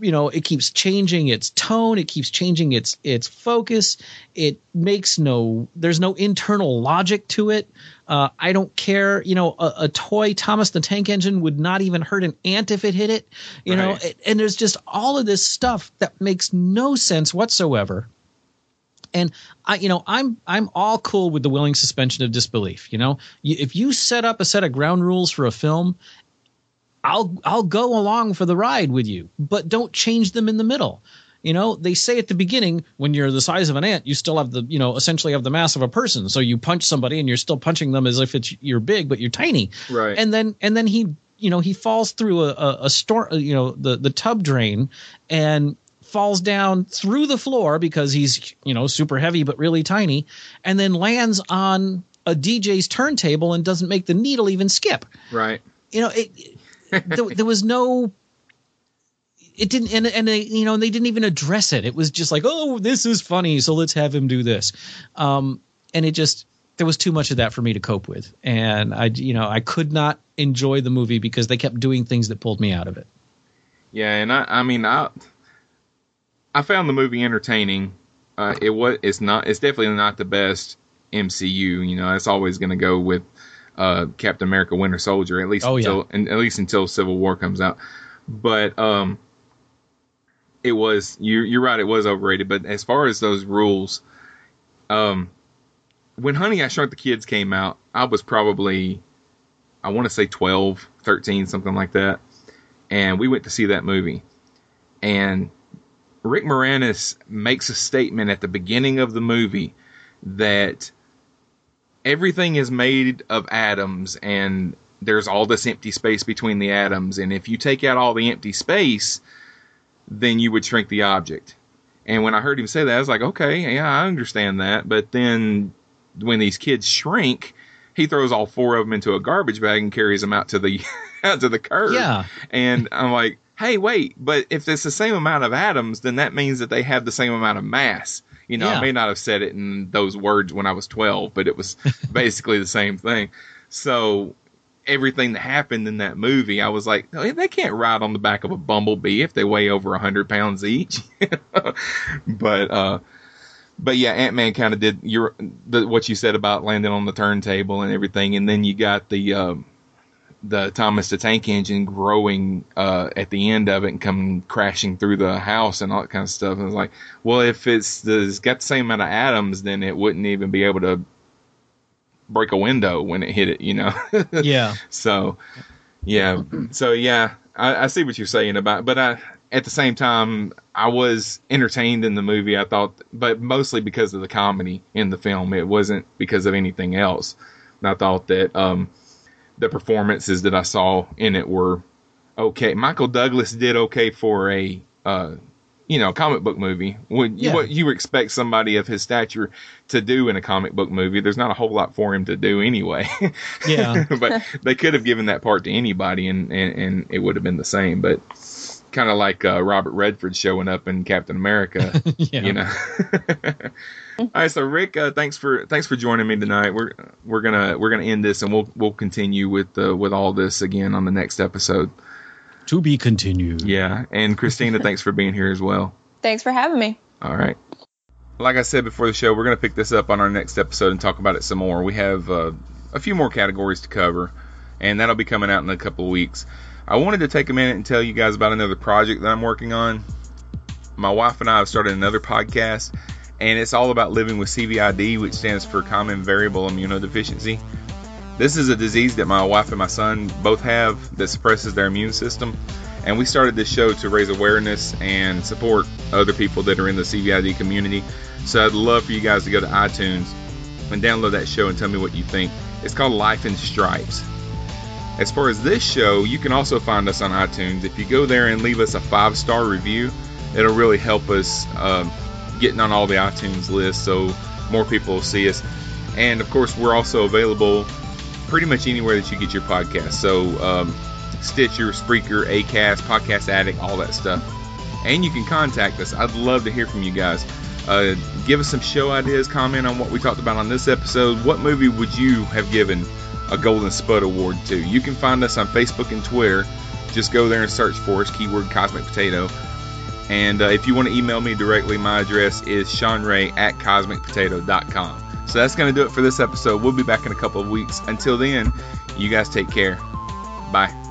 you know it keeps changing its tone it keeps changing its its focus it makes no there's no internal logic to it uh, i don't care you know a, a toy thomas the tank engine would not even hurt an ant if it hit it you know it, and there's just all of this stuff that makes no sense whatsoever and I, you know, I'm I'm all cool with the willing suspension of disbelief. You know, if you set up a set of ground rules for a film, I'll I'll go along for the ride with you, but don't change them in the middle. You know, they say at the beginning when you're the size of an ant, you still have the you know essentially have the mass of a person. So you punch somebody and you're still punching them as if it's you're big, but you're tiny. Right. And then and then he you know he falls through a a, a storm you know the the tub drain and falls down through the floor because he's you know super heavy but really tiny, and then lands on a DJ's turntable and doesn't make the needle even skip. Right. you know it, it- there, there was no it didn't and, and they you know they didn't even address it. It was just like oh this is funny so let's have him do this. Um and it just there was too much of that for me to cope with. And i you know i could not enjoy the movie because they kept doing things that pulled me out of it. Yeah, and I, I mean, I, I found the movie entertaining. Uh, it was, it's not, it's definitely not the best MCU. You know, it's always going to go with uh, Captain America: Winter Soldier, at least Oh, yeah. until, and at least until Civil War comes out. But um, it was you, you're right, it was overrated. But as far as those rules, um, when Honey I Shrunk the Kids came out, I was probably, I want to say 12, 13, something like that and we went to see that movie. And Rick Moranis makes a statement at the beginning of the movie that everything is made of atoms and there's all this empty space between the atoms. And if you take out all the empty space, then you would shrink the object. And when I heard him say that, I was like, okay, yeah, I understand that. But then when these kids shrink, he throws all four of them into a garbage bag and carries them out to the out to the curb. Yeah. And I'm like, hey, wait, but if it's the same amount of atoms, then that means that they have the same amount of mass. You know, Yeah. I may not have said it in those words when I was 12, but it was basically the same thing. So everything that happened in that movie, I was like, "Oh, they can't ride on the back of a bumblebee if they weigh over a hundred pounds each. but uh, but yeah, Ant Man kind of did your the, what you said about landing on the turntable and everything, and then you got the um, the Thomas the Tank Engine growing uh, at the end of it and come crashing through the house and all that kind of stuff. And it's like, well, if it's, the, it's got the same amount of atoms, then it wouldn't even be able to break a window when it hit it, you know? Yeah. So, yeah. So, yeah, I, I see what you're saying about, but I, at the same time, I was entertained in the movie. I thought, but mostly because of the comedy in the film. It wasn't because of anything else. And I thought that, um, the performances that I saw in it were okay. Michael Douglas did okay for a, uh, you know, comic book movie. What, Yeah. what you expect somebody of his stature to do in a comic book movie. There's not a whole lot for him to do anyway. Yeah. but they could have given that part to anybody and, and, and it would have been the same. But kind of like uh, Robert Redford showing up in Captain America, Yeah. you know. All right, so Rick, uh, thanks for thanks for joining me tonight. We're we're gonna we're gonna end this and we'll we'll continue with uh, with all this again on the next episode. To be continued. Yeah, and Christina, thanks for being here as well. Thanks for having me. All right. Like I said before the show, we're going to pick this up on our next episode and talk about it some more. We have uh, a few more categories to cover, and that'll be coming out in a couple of weeks. I wanted to take a minute and tell you guys about another project that I'm working on. My wife and I have started another podcast, and it's all about living with CVID, which stands for Common Variable Immunodeficiency. This is a disease that my wife and my son both have that suppresses their immune system. And we started this show to raise awareness and support other people that are in the CVID community. So I'd love for you guys to go to iTunes and download that show and tell me what you think. It's called Life in Stripes. As far as this show, you can also find us on iTunes. If you go there and leave us a five star review, it'll really help us um, getting on all the iTunes lists so more people will see us. And of course, we're also available pretty much anywhere that you get your podcast. So, um, Stitcher, Spreaker, Acast, Podcast Addict, all that stuff. And you can contact us. I'd love to hear from you guys. Uh, give us some show ideas, comment on what we talked about on this episode. What movie would you have given a Golden Spud Award to? You can find us on Facebook and Twitter. Just go there and search for us, keyword Cosmic Potato. And uh, if you want to email me directly, my address is seanray at cosmicpotato.com. So that's going to do it for this episode. We'll be back in a couple of weeks. Until then, you guys take care. Bye.